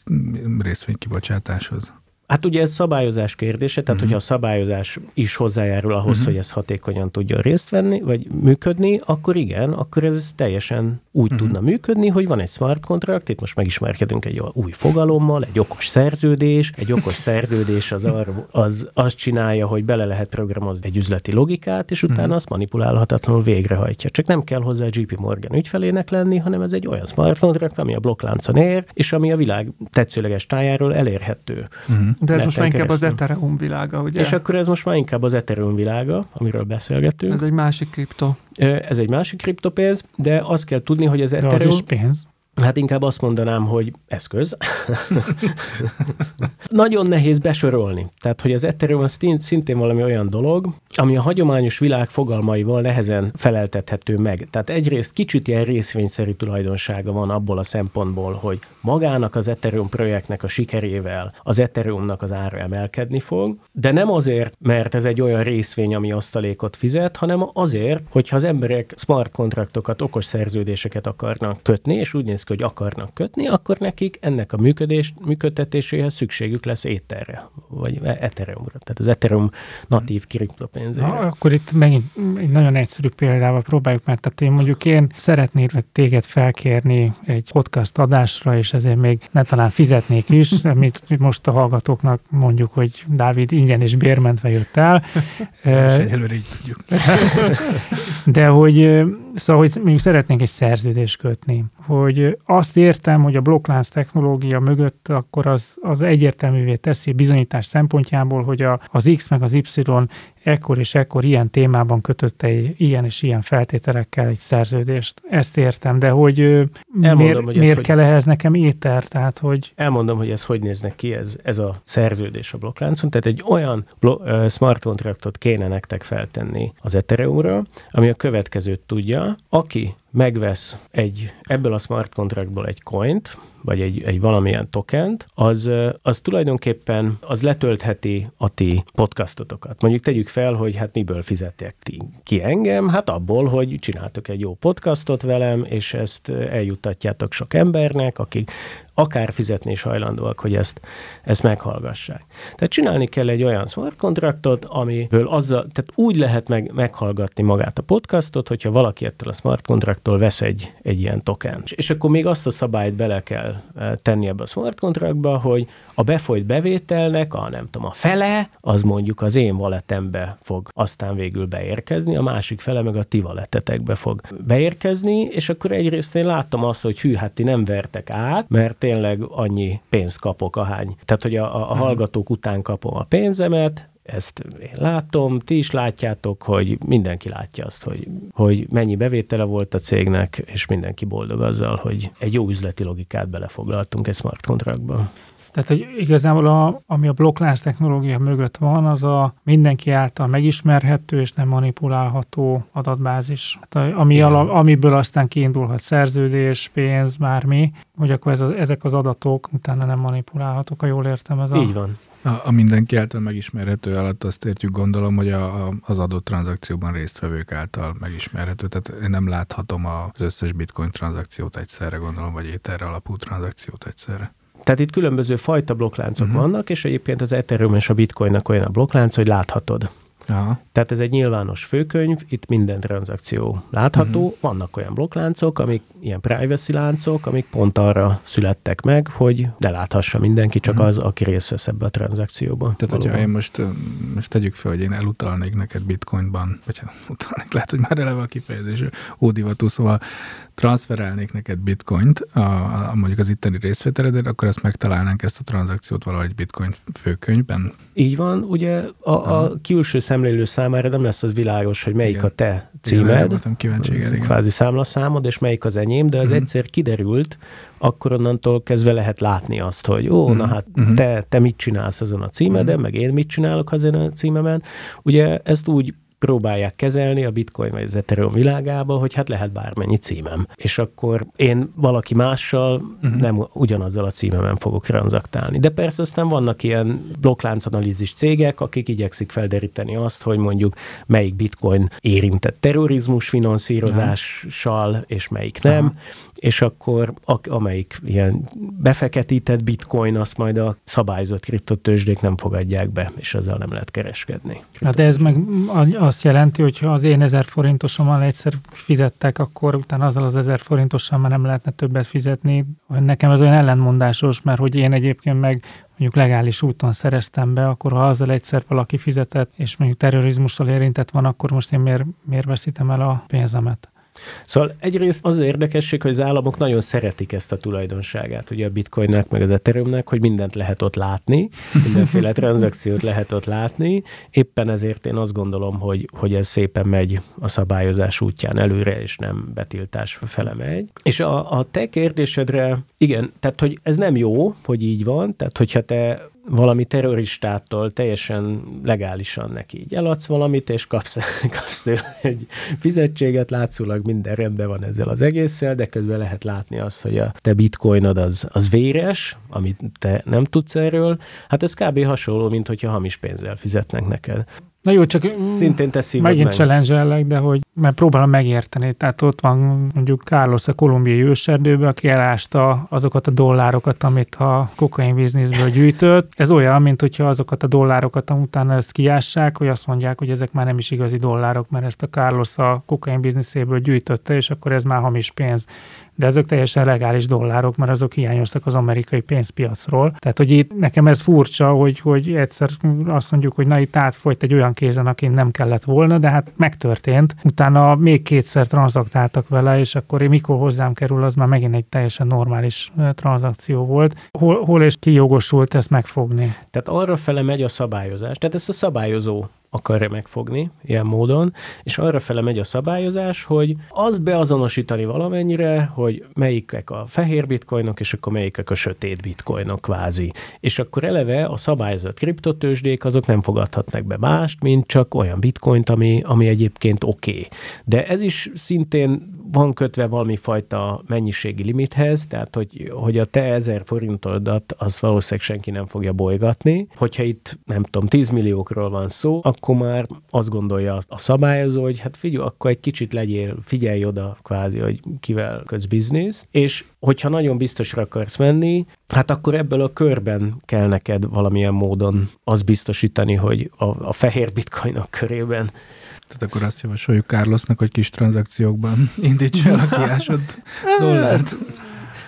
részvénykibocsátáshoz. Hát ugye ez szabályozás kérdése, tehát uh-huh. hogyha a szabályozás is hozzájárul ahhoz, uh-huh. hogy ez hatékonyan tudjon részt venni, vagy működni, akkor igen, akkor ez teljesen úgy uh-huh. tudna működni, hogy van egy smart contract, itt most megismerkedünk egy új fogalommal, egy okos szerződés. Egy okos szerződés az, ar, az azt csinálja, hogy bele lehet programozni egy üzleti logikát, és utána uh-huh. azt manipulálhatatlanul végrehajtja. Csak nem kell hozzá JP Morgan ügyfelének lenni, hanem ez egy olyan smart contract, ami a blokkláncon ér, és ami a világ tetszőleges tájáról elérhető. Uh-huh. De ez most már inkább az Ethereum világa, ugye? És akkor ez most már inkább az Ethereum világa, amiről beszélgetünk. Ez egy másik kripto. Ez egy másik kriptopénz, de azt kell tudni, hogy az Ethereum... Hát inkább azt mondanám, hogy eszköz. Nagyon nehéz besorolni. Tehát, hogy az Ethereum az szintén valami olyan dolog, ami a hagyományos világ fogalmaival nehezen feleltethető meg. Tehát egyrészt kicsit ilyen részvényszerű tulajdonsága van abból a szempontból, hogy magának az Ethereum projektnek a sikerével az Ethereumnak az ára emelkedni fog, de nem azért, mert ez egy olyan részvény, ami osztalékot fizet, hanem azért, hogyha az emberek smart kontraktokat, okos szerződéseket akarnak kötni, és úgy néz néz ki, hogy akarnak kötni, akkor nekik ennek a működés, működtetéséhez szükségük lesz éterre, vagy Ethereumra, tehát az Ethereum natív kriptopénzére. Ha, akkor itt megint egy nagyon egyszerű példával próbáljuk meg, tehát én mondjuk én szeretnék téged felkérni egy podcast adásra, és ezért még ne talán fizetnék is, amit most a hallgatóknak mondjuk, hogy Dávid ingyen és bérmentve jött el. És egyelőre így tudjuk. De hogy, szóval, hogy mondjuk szeretnénk egy szerződést kötni, hogy azt értem, hogy a blokklánc technológia mögött akkor az, az egyértelművé teszi bizonyítás szempontjából, hogy a, az X meg az Y ekkor és ekkor ilyen témában kötött egy ilyen és ilyen feltételekkel egy szerződést. Ezt értem, de hogy Elmondom, miért, hogy miért hogy... kell ehhez nekem éter? Tehát, hogy... Elmondom, hogy ez hogy néznek ki, ez, ez a szerződés a blokkláncon. Tehát egy olyan blo- uh, smart contractot kéne nektek feltenni az Ethereumra, ami a következőt tudja. Aki megvesz egy, ebből a smart contractból egy coint, vagy egy, egy valamilyen tokent, az, az tulajdonképpen az letöltheti a ti podcastotokat. Mondjuk tegyük fel, hogy hát miből fizettek ti ki engem? Hát abból, hogy csináltok egy jó podcastot velem, és ezt eljuttatjátok sok embernek, akik akár fizetni is hajlandóak, hogy ezt, ezt meghallgassák. Tehát csinálni kell egy olyan smart kontraktot, amiből azzal, tehát úgy lehet meg, meghallgatni magát a podcastot, hogyha valaki ettől a smart kontraktól vesz egy, egy ilyen token. És akkor még azt a szabályt bele kell eh, tenni ebbe a smart kontraktba, hogy a befolyt bevételnek a nem tudom, a fele, az mondjuk az én valetembe fog aztán végül beérkezni, a másik fele meg a ti valetetekbe fog beérkezni, és akkor egyrészt én láttam azt, hogy hű, hát ti nem vertek át, mert tényleg annyi pénzt kapok, ahány. Tehát, hogy a, a hallgatók után kapom a pénzemet, ezt én látom, ti is látjátok, hogy mindenki látja azt, hogy, hogy mennyi bevétele volt a cégnek, és mindenki boldog azzal, hogy egy jó üzleti logikát belefoglaltunk egy smart kontraktba. Tehát, hogy igazából a, ami a blokklánc technológia mögött van, az a mindenki által megismerhető és nem manipulálható adatbázis. Hát, ami ala, amiből aztán kiindulhat szerződés, pénz, bármi, hogy akkor ez a, ezek az adatok utána nem manipulálhatók, ha jól értem. Ez a... Így van. A, a mindenki által megismerhető alatt azt értjük, gondolom, hogy a, a, az adott tranzakcióban résztvevők által megismerhető. Tehát én nem láthatom az összes bitcoin tranzakciót egyszerre, gondolom, vagy éterre alapú tranzakciót egyszerre. Tehát itt különböző fajta blokkláncok uh-huh. vannak, és egyébként az Ethereum és a Bitcoinnak olyan a blokklánc, hogy láthatod. Aha. Tehát ez egy nyilvános főkönyv, itt minden tranzakció látható. Uh-huh. Vannak olyan blokkláncok, amik ilyen privacy láncok, amik pont arra születtek meg, hogy ne láthassa mindenki, csak uh-huh. az, aki részt vesz ebbe a tranzakcióba. Tehát, valóban. hogyha én most, most tegyük fel, hogy én elutalnék neked bitcoinban, vagy hát utalnék, lehet, hogy már eleve a kifejezés ódivatú, szóval transferálnék neked bitcoint, a, a, mondjuk az itteni részvételedet, akkor ezt megtalálnánk ezt a tranzakciót valahogy bitcoin főkönyvben. Így van, ugye a, a külső szemlélő számára nem lesz az világos, hogy melyik igen. a te címed, igen, kíváncsi, igen, kvázi számlaszámod, és melyik az enyém, de az uh-huh. egyszer kiderült, akkor onnantól kezdve lehet látni azt, hogy ó, uh-huh. na hát uh-huh. te, te mit csinálsz azon a címeden, uh-huh. meg én mit csinálok azon a címemen. Ugye ezt úgy próbálják kezelni a bitcoin vagy az Ethereum világába, hogy hát lehet bármennyi címem. És akkor én valaki mással uh-huh. nem ugyanazzal a címemen fogok tranzaktálni. De persze aztán vannak ilyen blokkláncanalízis cégek, akik igyekszik felderíteni azt, hogy mondjuk melyik bitcoin érintett terrorizmus finanszírozással, uh-huh. és melyik nem. Uh-huh és akkor a, amelyik ilyen befeketített bitcoin, azt majd a szabályozott kriptotősdék nem fogadják be, és ezzel nem lehet kereskedni. Hát de ez meg azt jelenti, hogy ha az én ezer forintosommal egyszer fizettek, akkor utána azzal az ezer forintossal már nem lehetne többet fizetni. Nekem ez olyan ellentmondásos, mert hogy én egyébként meg mondjuk legális úton szereztem be, akkor ha azzal egyszer valaki fizetett, és mondjuk terrorizmussal érintett van, akkor most én miért, miért veszítem el a pénzemet? Szóval egyrészt az, az érdekesség, hogy az államok nagyon szeretik ezt a tulajdonságát, ugye a bitcoinnak, meg az ethereumnek, hogy mindent lehet ott látni, mindenféle tranzakciót lehet ott látni. Éppen ezért én azt gondolom, hogy, hogy ez szépen megy a szabályozás útján előre, és nem betiltás fele megy. És a, a te kérdésedre, igen, tehát hogy ez nem jó, hogy így van, tehát hogyha te valami terroristától teljesen legálisan neki így eladsz valamit, és kapsz, kapsz egy fizetséget, látszólag minden rendben van ezzel az egésszel, de közben lehet látni azt, hogy a te bitcoinod az, az véres, amit te nem tudsz erről. Hát ez kb. hasonló, mint hogyha hamis pénzzel fizetnek neked. Na jó, csak szintén te megint meg. challenge de hogy mert próbálom megérteni. Tehát ott van mondjuk Carlos a kolumbiai őserdőben, aki elásta azokat a dollárokat, amit a kokain bizniszből gyűjtött. Ez olyan, mint hogyha azokat a dollárokat utána ezt kiássák, hogy azt mondják, hogy ezek már nem is igazi dollárok, mert ezt a Carlos a kokain bizniszéből gyűjtötte, és akkor ez már hamis pénz de ezek teljesen legális dollárok, mert azok hiányoztak az amerikai pénzpiacról. Tehát, hogy itt nekem ez furcsa, hogy, hogy egyszer azt mondjuk, hogy na itt átfolyt egy olyan kézen, akin nem kellett volna, de hát megtörtént. Utána még kétszer tranzaktáltak vele, és akkor mikor hozzám kerül, az már megint egy teljesen normális tranzakció volt. Hol, hol és ki jogosult ezt megfogni? Tehát arra fele megy a szabályozás. Tehát ezt a szabályozó akarja megfogni ilyen módon, és arra fele megy a szabályozás, hogy azt beazonosítani valamennyire, hogy melyikek a fehér bitcoinok, és akkor melyikek a sötét bitcoinok kvázi. És akkor eleve a szabályozott kriptotősdék azok nem fogadhatnak be mást, mint csak olyan bitcoint, ami, ami egyébként oké. Okay. De ez is szintén van kötve valami fajta mennyiségi limithez, tehát hogy, hogy a te ezer forintodat az valószínűleg senki nem fogja bolygatni. Hogyha itt nem tudom, 10 milliókról van szó, akkor már azt gondolja a szabályozó, hogy hát figyelj, akkor egy kicsit legyél, figyelj oda kvázi, hogy kivel köz biznisz, és hogyha nagyon biztosra akarsz menni, hát akkor ebből a körben kell neked valamilyen módon az biztosítani, hogy a, a fehér bitcoinok körében tehát akkor azt javasoljuk Carlosnak, hogy kis tranzakciókban indíts el a kiásod dollárt.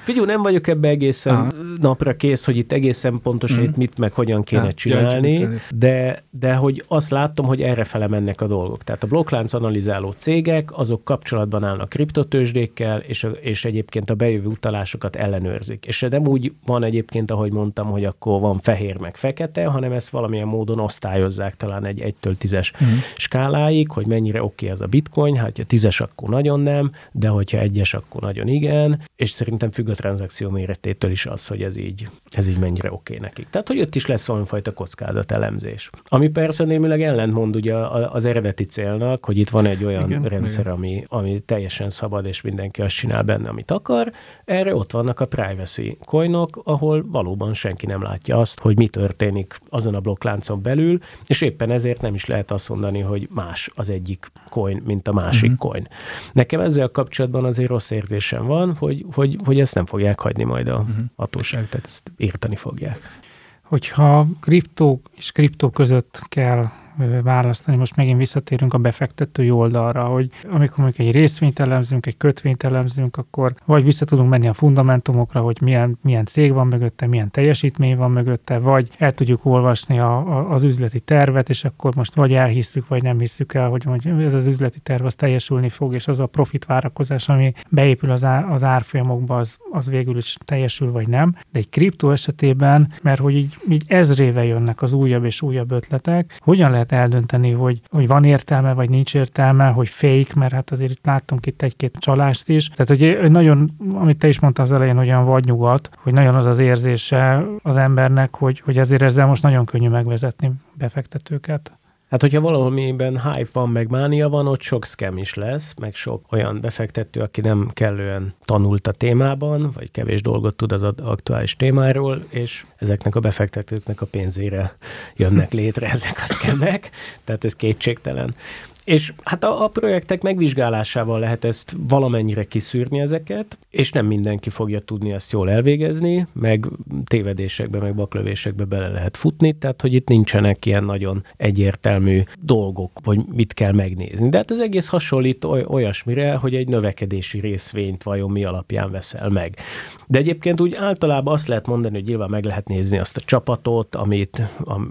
Figyelj, nem vagyok ebbe egészen Aha. napra kész, hogy itt egészen pontosan mm. itt mit meg hogyan kéne ja, csinálni, de, de hogy azt látom, hogy erre fele mennek a dolgok. Tehát a blokklánc analizáló cégek, azok kapcsolatban állnak kriptotősdékkel, és, a, és egyébként a bejövő utalásokat ellenőrzik. És nem úgy van egyébként, ahogy mondtam, hogy akkor van fehér meg fekete, hanem ezt valamilyen módon osztályozzák talán egy 1-től 10-es mm. skáláig, hogy mennyire oké okay ez a bitcoin, hát ha 10-es, akkor nagyon nem, de hogyha egyes, akkor nagyon igen, és szerintem függ a tranzakció méretétől is az, hogy ez így, ez így mennyire oké okay nekik. Tehát, hogy ott is lesz valamifajta kockázatelemzés. Ami persze némileg ellentmond ugye az eredeti célnak, hogy itt van egy olyan igen, rendszer, ami, ami teljesen szabad, és mindenki azt csinál benne, amit akar. Erre ott vannak a privacy coinok, ahol valóban senki nem látja azt, hogy mi történik azon a blokkláncon belül, és éppen ezért nem is lehet azt mondani, hogy más az egyik coin, mint a másik uh-huh. coin. Nekem ezzel kapcsolatban azért rossz érzésem van, hogy, hogy, hogy ezt nem fogják hagyni majd a uh-huh. hatóság, tehát ezt érteni fogják. Hogyha kriptó és kriptó között kell választani. Most megint visszatérünk a befektetői oldalra, hogy amikor mondjuk egy részvényt elemzünk, egy kötvényt elemzünk, akkor vagy vissza tudunk menni a fundamentumokra, hogy milyen, milyen cég van mögötte, milyen teljesítmény van mögötte, vagy el tudjuk olvasni a, a, az üzleti tervet, és akkor most vagy elhisszük, vagy nem hisszük el, hogy, hogy ez az üzleti terv az teljesülni fog, és az a profit várakozás, ami beépül az, á, az árfolyamokba, az, az végül is teljesül, vagy nem. De egy kriptó esetében, mert hogy így, így ezrével jönnek az újabb és újabb ötletek, hogyan lehet lehet eldönteni, hogy, hogy van értelme, vagy nincs értelme, hogy fake, mert hát azért itt láttunk itt egy-két csalást is. Tehát, hogy nagyon, amit te is mondtál az elején, hogy olyan vagy nyugat, hogy nagyon az az érzése az embernek, hogy, hogy ezért ezzel most nagyon könnyű megvezetni befektetőket. Hát, hogyha valamiben hype van, meg mánia van, ott sok scam is lesz, meg sok olyan befektető, aki nem kellően tanult a témában, vagy kevés dolgot tud az aktuális témáról, és ezeknek a befektetőknek a pénzére jönnek létre ezek a skemek, tehát ez kétségtelen. És hát a, a projektek megvizsgálásával lehet ezt valamennyire kiszűrni ezeket, és nem mindenki fogja tudni ezt jól elvégezni, meg tévedésekbe, meg baklövésekbe bele lehet futni, tehát hogy itt nincsenek ilyen nagyon egyértelmű dolgok, hogy mit kell megnézni. De hát az egész hasonlít olyasmire, hogy egy növekedési részvényt vajon mi alapján veszel meg. De egyébként úgy általában azt lehet mondani, hogy nyilván meg lehet nézni azt a csapatot, amit,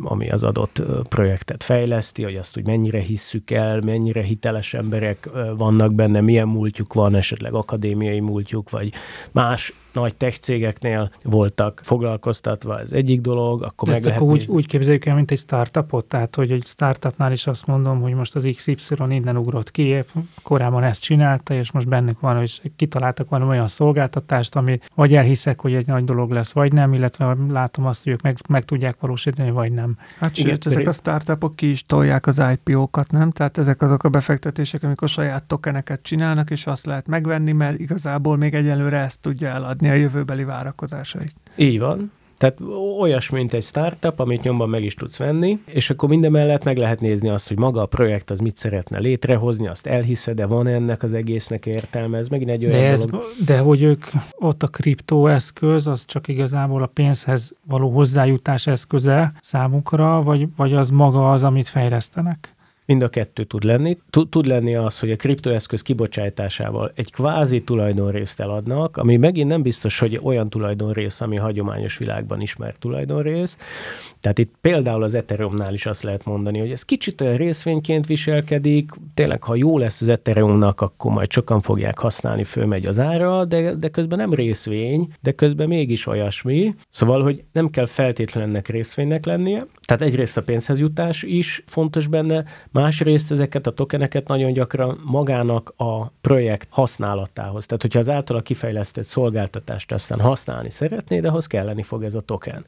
ami az adott projektet fejleszti, hogy azt úgy mennyire hisszük el, mennyire hiteles emberek vannak benne, milyen múltjuk van, esetleg akadémiai múltjuk, vagy más nagy tech cégeknél voltak foglalkoztatva, ez egyik dolog, akkor Ezt meg lehet úgy, úgy képzeljük el, mint egy startupot, tehát hogy egy startupnál is azt mondom, hogy most az XY innen ugrott ki, korábban ezt csinálta, és most bennük van, hogy kitaláltak valami olyan szolgáltatást, ami vagy elhiszek, hogy egy nagy dolog lesz, vagy nem, illetve látom azt, hogy ők meg, meg tudják valósítani, vagy nem. Hát Igen, sőt, ezek a startupok ki is tolják az IPO-kat, nem? Tehát ezek azok a befektetések, amikor saját tokeneket csinálnak, és azt lehet megvenni, mert igazából még egyelőre ezt tudja eladni a jövőbeli várakozásait. Így van. Tehát olyasmi, mint egy startup, amit nyomban meg is tudsz venni, és akkor minden mellett meg lehet nézni azt, hogy maga a projekt az mit szeretne létrehozni, azt elhiszed, de van ennek az egésznek értelme, ez megint egy olyan De, ez, dolog. de hogy ők ott a kriptóeszköz, az csak igazából a pénzhez való hozzájutás eszköze számukra, vagy, vagy az maga az, amit fejlesztenek? Mind a kettő tud lenni. Tud, lenni az, hogy a kriptoeszköz kibocsátásával egy kvázi tulajdonrészt eladnak, ami megint nem biztos, hogy olyan tulajdonrész, ami hagyományos világban ismert tulajdonrész. Tehát itt például az Ethereumnál is azt lehet mondani, hogy ez kicsit olyan részvényként viselkedik, tényleg ha jó lesz az Ethereumnak, akkor majd sokan fogják használni, fölmegy az ára, de, de közben nem részvény, de közben mégis olyasmi. Szóval, hogy nem kell feltétlenül ennek részvénynek lennie. Tehát egyrészt a pénzhez jutás is fontos benne, másrészt ezeket a tokeneket nagyon gyakran magának a projekt használatához. Tehát, hogyha az általa kifejlesztett szolgáltatást aztán használni szeretnéd, ahhoz kelleni fog ez a token.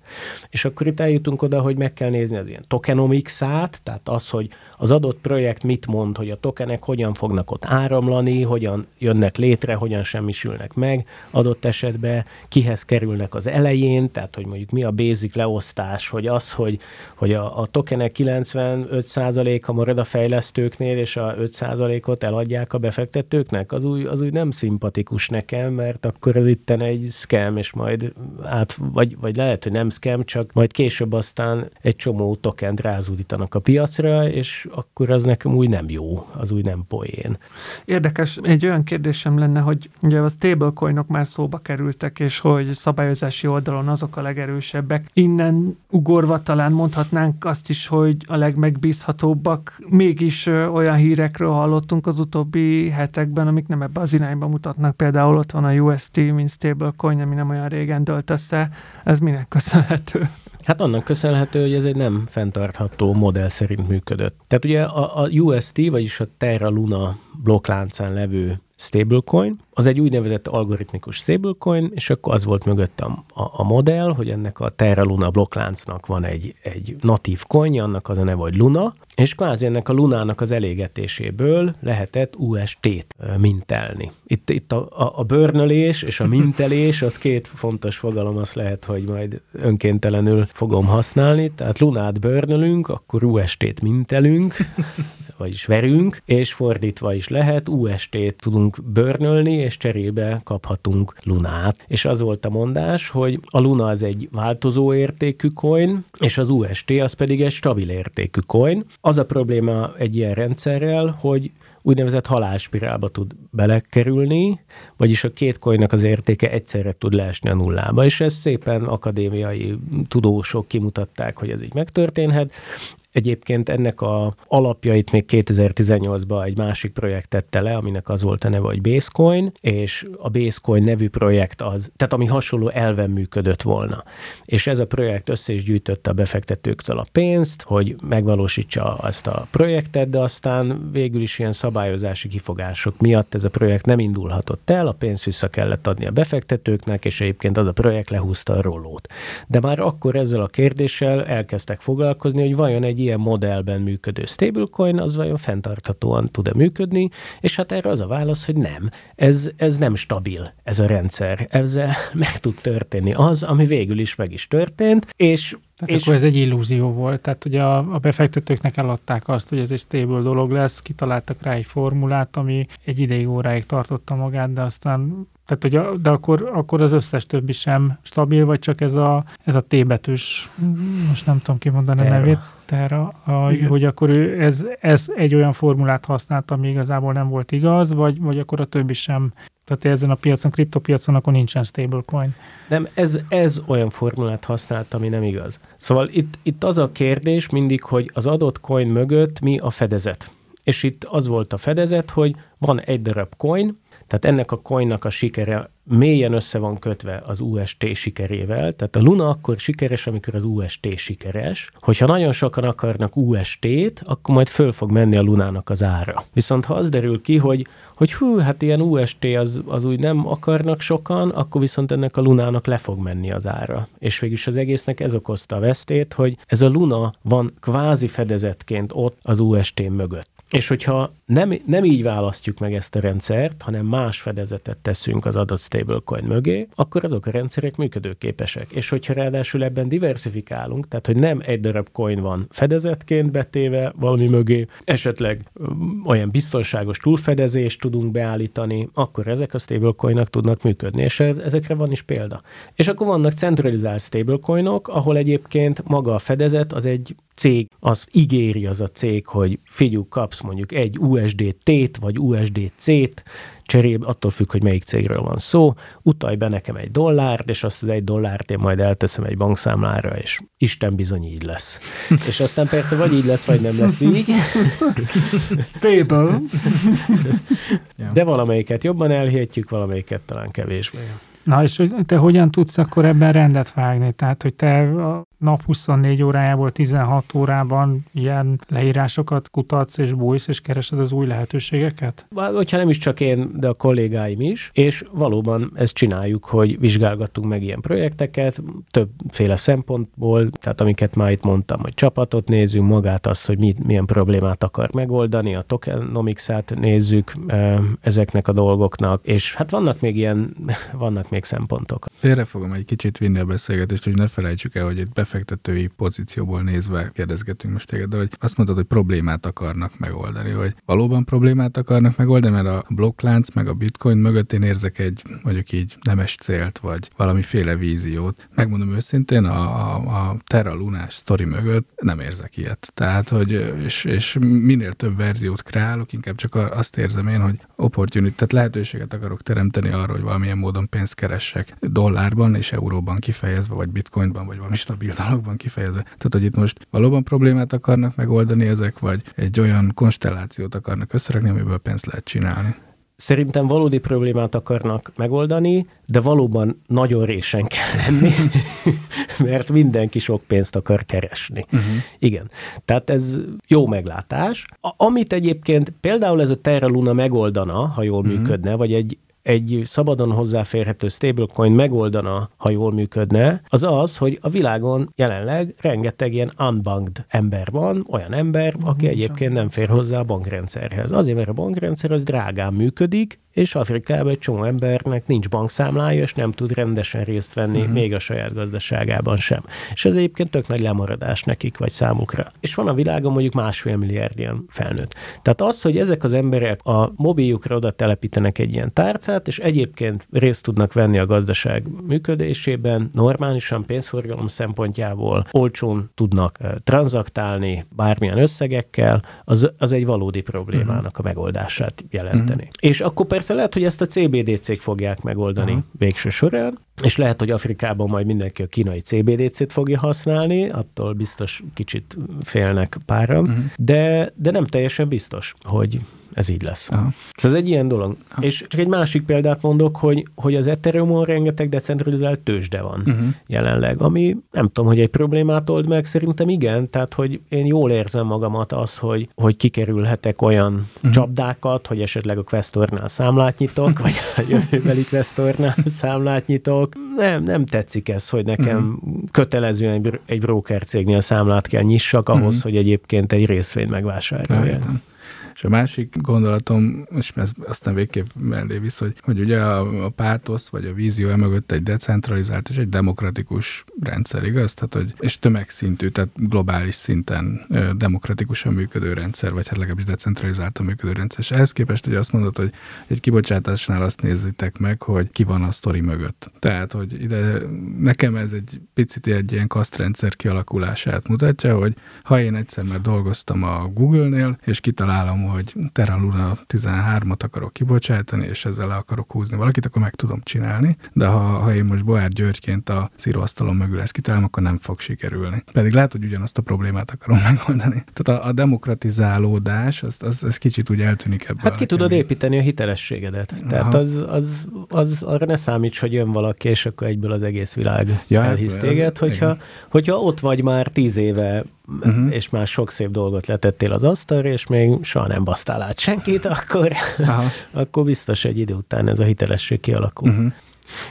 És akkor itt eljutunk oda, hogy meg kell nézni az ilyen tokenomics-át, tehát az, hogy az adott projekt mit mond, hogy a tokenek hogyan fognak ott áramlani, hogyan jönnek létre, hogyan semmisülnek meg, adott esetben kihez kerülnek az elején, tehát hogy mondjuk mi a basic leosztás, hogy az, hogy, hogy a, a tokenek 95%-a marad a fejlesztőknél, és a 5%-ot eladják a befektetőknek, az úgy, az úgy nem szimpatikus nekem, mert akkor ez itten egy scam, és majd át, vagy, vagy lehet, hogy nem scam, csak majd később aztán egy csomó tokent rázúdítanak a piacra, és akkor az nekem úgy nem jó, az úgy nem poén. Érdekes, egy olyan kérdésem lenne, hogy ugye a stablecoinok már szóba kerültek, és hogy szabályozási oldalon azok a legerősebbek. Innen ugorva talán mondhatnánk azt is, hogy a legmegbízhatóbbak. Mégis olyan hírekről hallottunk az utóbbi hetekben, amik nem ebbe az irányba mutatnak. Például ott van a UST, mint stablecoin, ami nem olyan régen dölt össze. Ez minek köszönhető? Hát annak köszönhető, hogy ez egy nem fenntartható modell szerint működött. Tehát ugye a, a UST, vagyis a Terra Luna blokkláncán levő stablecoin, az egy úgynevezett algoritmikus stablecoin, és akkor az volt mögött a, a, modell, hogy ennek a Terra Luna blokkláncnak van egy, egy natív coinja, annak az a neve, hogy Luna, és kvázi ennek a Lunának az elégetéséből lehetett UST-t mintelni. Itt, itt a, a, a bőrnölés és a mintelés, az két fontos fogalom, az lehet, hogy majd önkéntelenül fogom használni, tehát Lunát bőrnölünk, akkor UST-t mintelünk, vagyis verünk, és fordítva is lehet, UST-t tudunk bőrnölni, és cserébe kaphatunk lunát. És az volt a mondás, hogy a luna az egy változó értékű coin, és az UST az pedig egy stabil értékű coin. Az a probléma egy ilyen rendszerrel, hogy úgynevezett halálspirálba tud belekerülni, vagyis a két coinnak az értéke egyszerre tud leesni a nullába, és ezt szépen akadémiai tudósok kimutatták, hogy ez így megtörténhet. Egyébként ennek a alapjait még 2018-ban egy másik projekt tette le, aminek az volt a neve, hogy Basecoin, és a Basecoin nevű projekt az, tehát ami hasonló elven működött volna. És ez a projekt össze is gyűjtötte a befektetőktől a pénzt, hogy megvalósítsa azt a projektet, de aztán végül is ilyen szabályozási kifogások miatt ez a projekt nem indulhatott el, a pénzt vissza kellett adni a befektetőknek, és egyébként az a projekt lehúzta a rollót. De már akkor ezzel a kérdéssel elkezdtek foglalkozni, hogy vajon egy ilyen modellben működő stablecoin, az vajon fenntarthatóan tud-e működni, és hát erre az a válasz, hogy nem. Ez, ez nem stabil, ez a rendszer. Ezzel meg tud történni az, ami végül is meg is történt, és Tehát és akkor ez egy illúzió volt. Tehát ugye a, a befektetőknek eladták azt, hogy ez egy stable dolog lesz, kitaláltak rá egy formulát, ami egy ideig óráig tartotta magát, de aztán tehát, hogy a, de akkor, akkor az összes többi sem stabil, vagy csak ez a, ez a T betűs, most nem tudom kimondani a Terra. nevét, Terra, a, Igen. hogy akkor ő ez, ez egy olyan formulát használt, ami igazából nem volt igaz, vagy, vagy akkor a többi sem. Tehát ezen a piacon, kriptopiacon, akkor nincsen stablecoin. Nem, ez, ez olyan formulát használt, ami nem igaz. Szóval itt, itt az a kérdés mindig, hogy az adott coin mögött mi a fedezet. És itt az volt a fedezet, hogy van egy darab coin, tehát ennek a coinnak a sikere mélyen össze van kötve az UST sikerével. Tehát a Luna akkor sikeres, amikor az UST sikeres. Hogyha nagyon sokan akarnak UST-t, akkor majd föl fog menni a Lunának az ára. Viszont ha az derül ki, hogy hogy hú, hát ilyen UST az, az úgy nem akarnak sokan, akkor viszont ennek a Lunának le fog menni az ára. És végülis az egésznek ez okozta a vesztét, hogy ez a Luna van kvázi fedezetként ott az UST mögött. És hogyha nem, nem így választjuk meg ezt a rendszert, hanem más fedezetet teszünk az adott stablecoin mögé, akkor azok a rendszerek működőképesek. És hogyha ráadásul ebben diversifikálunk, tehát hogy nem egy darab coin van fedezetként betéve valami mögé, esetleg olyan biztonságos túlfedezést tudunk beállítani, akkor ezek a stablecoinok tudnak működni, és ez, ezekre van is példa. És akkor vannak centralizált stablecoinok, ahol egyébként maga a fedezet az egy cég, az ígéri az a cég, hogy figyú, kapsz mondjuk egy USDT-t vagy USDC-t, cserébe, attól függ, hogy melyik cégről van szó, utalj be nekem egy dollárt, és azt az egy dollárt én majd elteszem egy bankszámlára, és Isten bizony így lesz. és aztán persze vagy így lesz, vagy nem lesz így. Stable. De valamelyiket jobban elhihetjük, valamelyiket talán kevésbé. Na és te hogyan tudsz akkor ebben rendet vágni? Tehát, hogy te nap 24 órájából 16 órában ilyen leírásokat kutatsz és bújsz, és keresed az új lehetőségeket? Hogyha nem is csak én, de a kollégáim is, és valóban ezt csináljuk, hogy vizsgálgattunk meg ilyen projekteket, többféle szempontból, tehát amiket már itt mondtam, hogy csapatot nézzünk, magát azt, hogy mi, milyen problémát akar megoldani, a tokenomics-át nézzük ezeknek a dolgoknak, és hát vannak még ilyen, vannak még szempontok. Félre fogom egy kicsit vinni a beszélgetést, hogy ne felejtsük el, hogy itt befektetői pozícióból nézve kérdezgetünk most téged, de hogy azt mondod, hogy problémát akarnak megoldani, hogy valóban problémát akarnak megoldani, mert a blokklánc meg a bitcoin mögött én érzek egy, mondjuk így nemes célt, vagy valamiféle víziót. Megmondom őszintén, a, a, a Terra Lunás sztori mögött nem érzek ilyet. Tehát, hogy és, és minél több verziót kreálok, inkább csak azt érzem én, hogy opportunity, tehát lehetőséget akarok teremteni arra, hogy valamilyen módon pénzt keressek dollárban és euróban kifejezve, vagy bitcoinban, vagy valami stabil dologban kifejezve. Tehát, hogy itt most valóban problémát akarnak megoldani ezek, vagy egy olyan konstellációt akarnak összerakni, amiből pénzt lehet csinálni. Szerintem valódi problémát akarnak megoldani, de valóban nagyon résen kell lenni, mert mindenki sok pénzt akar keresni. Uh-huh. Igen. Tehát ez jó meglátás. A, amit egyébként például ez a Terra Luna megoldana, ha jól uh-huh. működne, vagy egy egy szabadon hozzáférhető stablecoin megoldana, ha jól működne, az az, hogy a világon jelenleg rengeteg ilyen unbanked ember van, olyan ember, aki egyébként nem fér hozzá a bankrendszerhez. Azért, mert a bankrendszer az drágán működik, és Afrikában egy csomó embernek nincs bankszámlája, és nem tud rendesen részt venni uh-huh. még a saját gazdaságában sem. És ez egyébként tök nagy lemaradás nekik, vagy számukra. És van a világon mondjuk másfél milliárd ilyen felnőtt. Tehát az, hogy ezek az emberek a mobiljukra oda telepítenek egy ilyen tárcát, és egyébként részt tudnak venni a gazdaság működésében, normálisan pénzforgalom szempontjából olcsón tudnak tranzaktálni bármilyen összegekkel, az, az egy valódi problémának uh-huh. a megoldását jelenteni. Uh-huh. És akkor persze Persze lehet, hogy ezt a CBDC-k fogják megoldani uh-huh. végső során, és lehet, hogy Afrikában majd mindenki a kínai CBDC-t fogja használni, attól biztos kicsit félnek páran, uh-huh. de, de nem teljesen biztos, hogy ez így lesz. Aha. Szóval ez egy ilyen dolog. Aha. És csak egy másik példát mondok, hogy, hogy az Ethereum-on rengeteg decentralizált tőzsde van uh-huh. jelenleg, ami nem tudom, hogy egy problémát old meg, szerintem igen, tehát hogy én jól érzem magamat az, hogy, hogy kikerülhetek olyan uh-huh. csapdákat, hogy esetleg a Questornál számlát nyitok, vagy a jövőbeli Questornál számlát nyitok. Nem, nem tetszik ez, hogy nekem uh-huh. kötelezően egy, egy broker cégnél számlát kell nyissak ahhoz, uh-huh. hogy egyébként egy részvényt megvásároljak. És a másik gondolatom, és ez aztán végképp mellé visz, hogy, hogy ugye a, a pártosz vagy a vízió emögött egy decentralizált és egy demokratikus rendszer, igaz? Tehát, hogy, és tömegszintű, tehát globális szinten demokratikusan működő rendszer, vagy hát legalábbis decentralizáltan működő rendszer. És ehhez képest, hogy azt mondod, hogy egy kibocsátásnál azt nézitek meg, hogy ki van a sztori mögött. Tehát, hogy ide nekem ez egy picit egy ilyen kasztrendszer kialakulását mutatja, hogy ha én egyszer már dolgoztam a Google-nél, és kitalálom, hogy Terra Luna 13-at akarok kibocsátani, és ezzel le akarok húzni valakit, akkor meg tudom csinálni, de ha, ha én most Boár Györgyként a szíróasztalon mögül ezt kitalálom, akkor nem fog sikerülni. Pedig lehet, hogy ugyanazt a problémát akarom megoldani. Tehát a, a demokratizálódás, az, az, az kicsit úgy eltűnik ebből. Hát ki tudod építeni a hitelességedet. Tehát az, az, az, arra ne számíts, hogy jön valaki, és akkor egyből az egész világ ja, hát elhisz téged, hogyha, hogyha ott vagy már tíz éve uh-huh. és már sok szép dolgot letettél az asztalra, és még soha nem basztál át senkit, akkor, akkor biztos egy idő után ez a hitelesség kialakul. Uh-huh.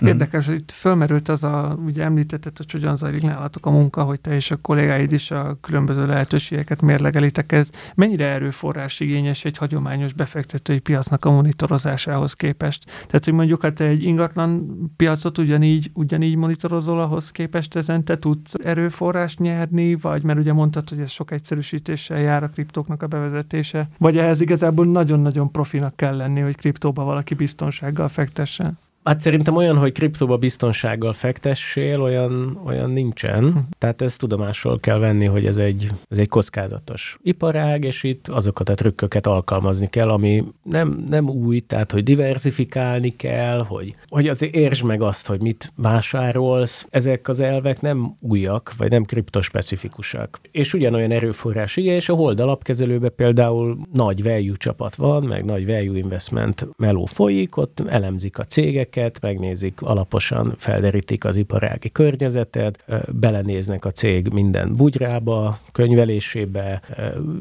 Mm. Érdekes, hogy itt fölmerült az a, ugye említetted, hogy hogyan zajlik nálatok a munka, hogy te és a kollégáid is a különböző lehetőségeket mérlegelitek. Ez mennyire erőforrás igényes egy hagyományos befektetői piacnak a monitorozásához képest? Tehát, hogy mondjuk, hát egy ingatlan piacot ugyanígy, ugyanígy monitorozol, ahhoz képest ezen te tudsz erőforrást nyerni, vagy mert ugye mondtad, hogy ez sok egyszerűsítéssel jár a kriptóknak a bevezetése, vagy ehhez igazából nagyon-nagyon profinak kell lenni, hogy kriptóba valaki biztonsággal fektessen? Hát szerintem olyan, hogy kriptóba biztonsággal fektessél, olyan, olyan nincsen. Tehát ezt tudomásról kell venni, hogy ez egy, ez egy kockázatos iparág, és itt azokat a trükköket alkalmazni kell, ami nem, nem új, tehát hogy diversifikálni kell, hogy, hogy azért értsd meg azt, hogy mit vásárolsz. Ezek az elvek nem újak, vagy nem kriptospecifikusak. És ugyanolyan erőforrás igen, és a Hold alapkezelőben például nagy value csapat van, meg nagy value investment meló folyik, ott elemzik a cégek, cégeket, megnézik alaposan, felderítik az iparági környezetet, belenéznek a cég minden bugyrába, könyvelésébe,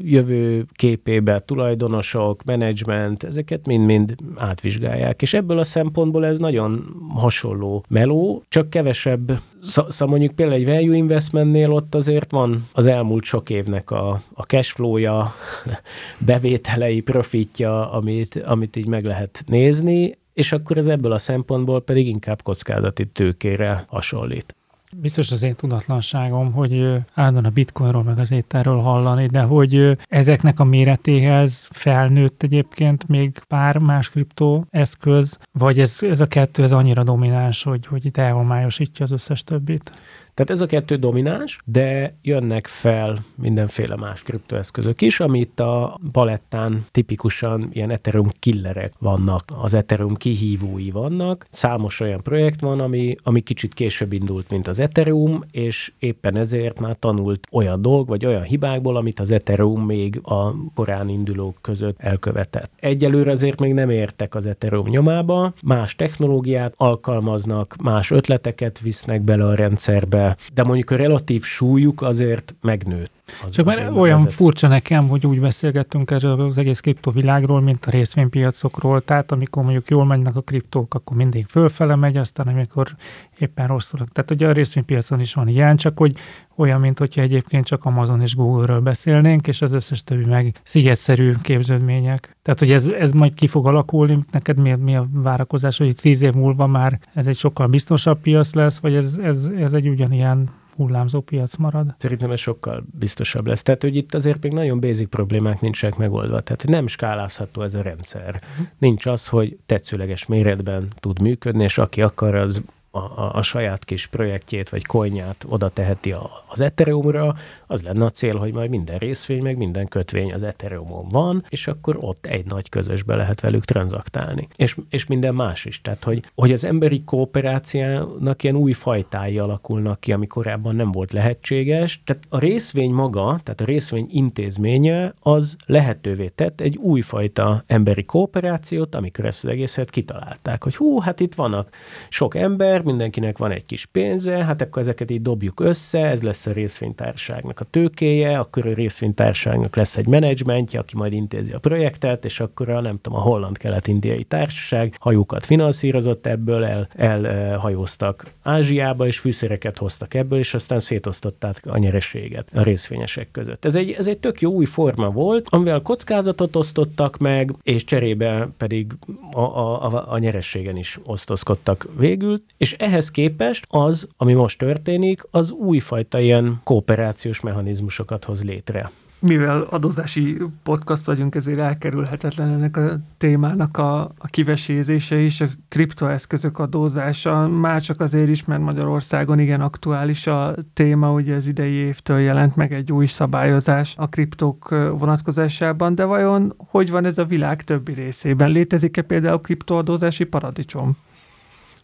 jövő képébe, tulajdonosok, menedzsment, ezeket mind-mind átvizsgálják. És ebből a szempontból ez nagyon hasonló meló, csak kevesebb Szóval mondjuk például egy value investmentnél ott azért van az elmúlt sok évnek a, a cashflow-ja, bevételei, profitja, amit, amit így meg lehet nézni, és akkor ez ebből a szempontból pedig inkább kockázati tőkére hasonlít. Biztos az én tudatlanságom, hogy állandóan a bitcoinról meg az ételről hallani, de hogy ezeknek a méretéhez felnőtt egyébként még pár más kriptó eszköz, vagy ez, ez a kettő ez annyira domináns, hogy, hogy itt elhomályosítja az összes többit? Tehát ez a kettő domináns, de jönnek fel mindenféle más kriptoeszközök is, amit a palettán tipikusan ilyen Ethereum killerek vannak, az Ethereum kihívói vannak. Számos olyan projekt van, ami, ami kicsit később indult, mint az Ethereum, és éppen ezért már tanult olyan dolg, vagy olyan hibákból, amit az Ethereum még a korán indulók között elkövetett. Egyelőre azért még nem értek az Ethereum nyomába, más technológiát alkalmaznak, más ötleteket visznek bele a rendszerbe, de mondjuk a relatív súlyuk azért megnőtt. Az Csak már olyan vezet. furcsa nekem, hogy úgy beszélgettünk erről az egész kriptovilágról, mint a részvénypiacokról, tehát amikor mondjuk jól mennek a kriptók, akkor mindig fölfele megy, aztán amikor éppen rosszul. Tehát ugye a részvénypiacon is van ilyen, csak hogy olyan, mint hogyha egyébként csak Amazon és Google-ről beszélnénk, és az összes többi meg szigetszerű képződmények. Tehát, hogy ez, ez majd ki fog alakulni, neked mi, mi a várakozás, hogy tíz év múlva már ez egy sokkal biztosabb piac lesz, vagy ez, ez, ez egy ugyanilyen hullámzó piac marad. Szerintem ez sokkal biztosabb lesz. Tehát, hogy itt azért még nagyon basic problémák nincsenek megoldva. Tehát nem skálázható ez a rendszer. Uh-huh. Nincs az, hogy tetszőleges méretben tud működni, és aki akar, az a, a, a saját kis projektjét vagy coinját oda teheti a, az Ethereumra, az lenne a cél, hogy majd minden részvény, meg minden kötvény az Ethereumon van, és akkor ott egy nagy közösbe lehet velük tranzaktálni. És, és minden más is. Tehát, hogy, hogy az emberi kooperációnak ilyen új fajtái alakulnak ki, ami korábban nem volt lehetséges. Tehát a részvény maga, tehát a részvény intézménye az lehetővé tett egy újfajta emberi kooperációt, amikor ezt az egészet kitalálták, hogy hú, hát itt vannak sok ember, mindenkinek van egy kis pénze, hát akkor ezeket így dobjuk össze, ez lesz a részvénytárságnak a tőkéje, akkor a részvénytárságnak lesz egy menedzsmentje, aki majd intézi a projektet, és akkor a, nem tudom, a holland-kelet-indiai társaság hajókat finanszírozott ebből, el, elhajóztak Ázsiába, és fűszereket hoztak ebből, és aztán szétosztották a nyereséget a részvényesek között. Ez egy, ez egy tök jó új forma volt, amivel kockázatot osztottak meg, és cserébe pedig a, a, a, a nyerességen is osztozkodtak végül, és ehhez képest az, ami most történik, az újfajta ilyen kooperációs mechanizmusokat hoz létre mivel adózási podcast vagyunk, ezért elkerülhetetlen ennek a témának a, a kivesézése is, a kriptoeszközök adózása, már csak azért is, mert Magyarországon igen aktuális a téma, ugye az idei évtől jelent meg egy új szabályozás a kriptók vonatkozásában, de vajon hogy van ez a világ többi részében? Létezik-e például kriptoadózási paradicsom?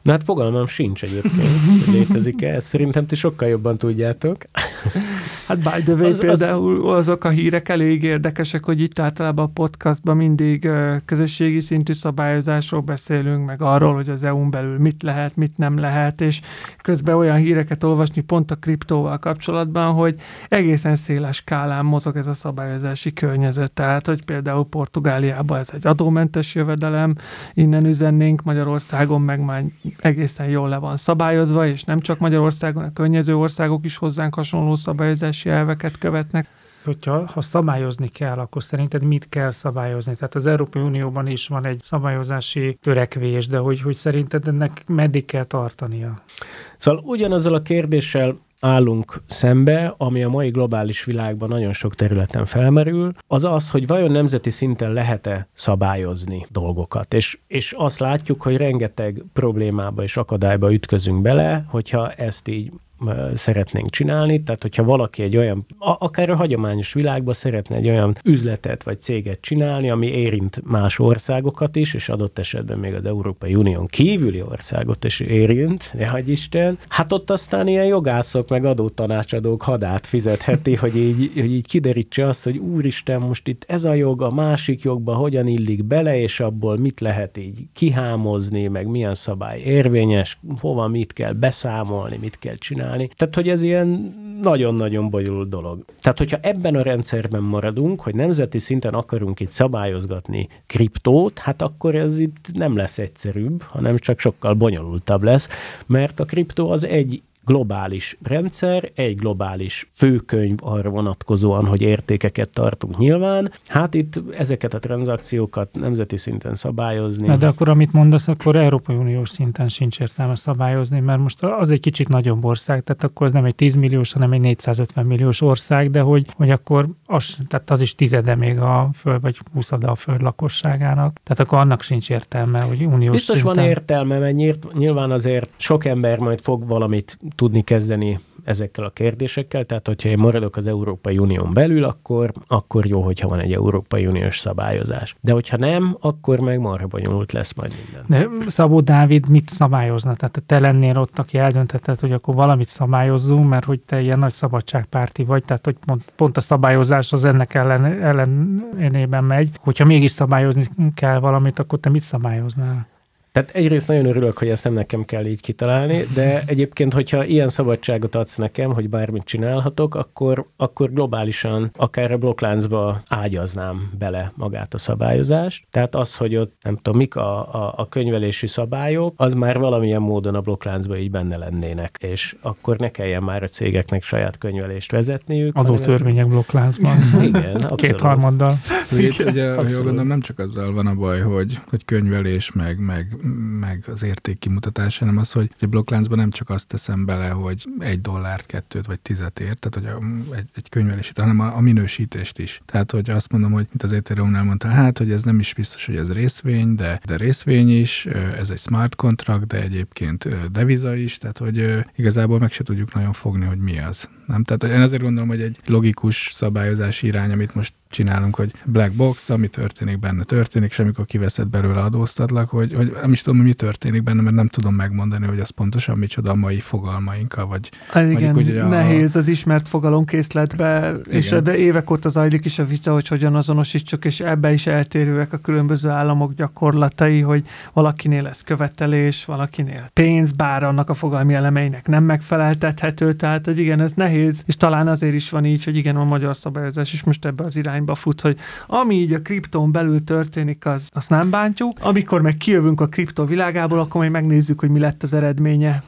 Na hát fogalmam sincs egyébként, hogy létezik-e, ezt szerintem ti sokkal jobban tudjátok. Hát by the way, az, például az... azok a hírek elég érdekesek, hogy itt általában a podcastban mindig közösségi szintű szabályozásról beszélünk, meg arról, hogy az EU-n belül mit lehet, mit nem lehet, és közben olyan híreket olvasni pont a kriptóval kapcsolatban, hogy egészen széles skálán mozog ez a szabályozási környezet. Tehát, hogy például Portugáliában ez egy adómentes jövedelem, innen üzennénk, Magyarországon meg már egészen jól le van szabályozva, és nem csak Magyarországon, a környező országok is hozzánk hasonló szabályozási elveket követnek. Hogyha ha szabályozni kell, akkor szerinted mit kell szabályozni? Tehát az Európai Unióban is van egy szabályozási törekvés, de hogy, hogy szerinted ennek meddig kell tartania? Szóval ugyanazzal a kérdéssel állunk szembe, ami a mai globális világban nagyon sok területen felmerül, az az, hogy vajon nemzeti szinten lehet-e szabályozni dolgokat. És, és azt látjuk, hogy rengeteg problémába és akadályba ütközünk bele, hogyha ezt így szeretnénk csinálni, tehát hogyha valaki egy olyan, akár a hagyományos világban szeretne egy olyan üzletet vagy céget csinálni, ami érint más országokat is, és adott esetben még az Európai Unión kívüli országot is érint, ne hagy Isten, hát ott aztán ilyen jogászok meg adótanácsadók hadát fizetheti, hogy így, hogy így kiderítse azt, hogy úristen, most itt ez a jog a másik jogba hogyan illik bele, és abból mit lehet így kihámozni, meg milyen szabály érvényes, hova mit kell beszámolni, mit kell csinálni, csinálni. Tehát, hogy ez ilyen nagyon-nagyon bonyolult dolog. Tehát, hogyha ebben a rendszerben maradunk, hogy nemzeti szinten akarunk itt szabályozgatni kriptót, hát akkor ez itt nem lesz egyszerűbb, hanem csak sokkal bonyolultabb lesz, mert a kriptó az egy globális rendszer, egy globális főkönyv arra vonatkozóan, hogy értékeket tartunk nyilván. Hát itt ezeket a tranzakciókat nemzeti szinten szabályozni. Na de akkor amit mondasz, akkor Európai Uniós szinten sincs értelme szabályozni, mert most az egy kicsit nagyobb ország, tehát akkor nem egy 10 milliós, hanem egy 450 milliós ország, de hogy, hogy akkor az, tehát az is tizede még a föld, vagy huszada a föld lakosságának, tehát akkor annak sincs értelme, hogy uniós Biztos szinten. van értelme, mert nyilván azért sok ember majd fog valamit tudni kezdeni ezekkel a kérdésekkel, tehát hogyha én maradok az Európai Unión belül, akkor, akkor jó, hogyha van egy Európai Uniós szabályozás. De hogyha nem, akkor meg marha bonyolult lesz majd minden. De Szabó Dávid mit szabályozna? Tehát te lennél ott, aki eldöntetett, hogy akkor valamit szabályozzunk, mert hogy te ilyen nagy szabadságpárti vagy, tehát hogy pont, pont a szabályozás az ennek ellen, ellenében megy. Hogyha mégis szabályozni kell valamit, akkor te mit szabályoznál? Tehát egyrészt nagyon örülök, hogy ezt nem nekem kell így kitalálni, de egyébként, hogyha ilyen szabadságot adsz nekem, hogy bármit csinálhatok, akkor, akkor globálisan akár a blokkláncba ágyaznám bele magát a szabályozást. Tehát az, hogy ott nem tudom, mik a, a, a könyvelési szabályok, az már valamilyen módon a blokkláncba így benne lennének, és akkor ne kelljen már a cégeknek saját könyvelést vezetniük. Adótörvények blokkláncban. Igen, abszolút. Kétharmaddal. Ugye, ugye jól gondolom, nem csak azzal van a baj, hogy, hogy könyvelés, meg, meg meg az érték kimutatás, hanem az, hogy egy blokkláncban nem csak azt teszem bele, hogy egy dollárt, kettőt vagy tizet ér, tehát hogy a, egy, egy könyvelését, hanem a, a minősítést is. Tehát, hogy azt mondom, hogy mint az Ethereum-nál mondta, hát, hogy ez nem is biztos, hogy ez részvény, de, de részvény is, ez egy smart contract, de egyébként deviza is, tehát, hogy igazából meg se tudjuk nagyon fogni, hogy mi az. Nem? Tehát én azért gondolom, hogy egy logikus szabályozási irány, amit most csinálunk, hogy black box, ami történik benne, történik, és amikor kiveszed belőle adóztatlak, hogy, hogy nem is tudom, hogy mi történik benne, mert nem tudom megmondani, hogy az pontosan micsoda a mai fogalmainkkal, vagy hát igen, úgy, hogy a... nehéz az ismert fogalomkészletbe, igen. és ebbe évek óta zajlik is a vita, hogy hogyan azonosítsuk, és ebbe is eltérőek a különböző államok gyakorlatai, hogy valakinél ez követelés, valakinél pénz, bár annak a fogalmi elemeinek nem megfeleltethető, tehát hogy igen, ez nehéz, és talán azért is van így, hogy igen, a magyar szabályozás is most ebbe az irány irányba fut, hogy ami így a kriptón belül történik, az, azt nem bántjuk. Amikor meg kijövünk a kriptó világából, akkor majd megnézzük, hogy mi lett az eredménye.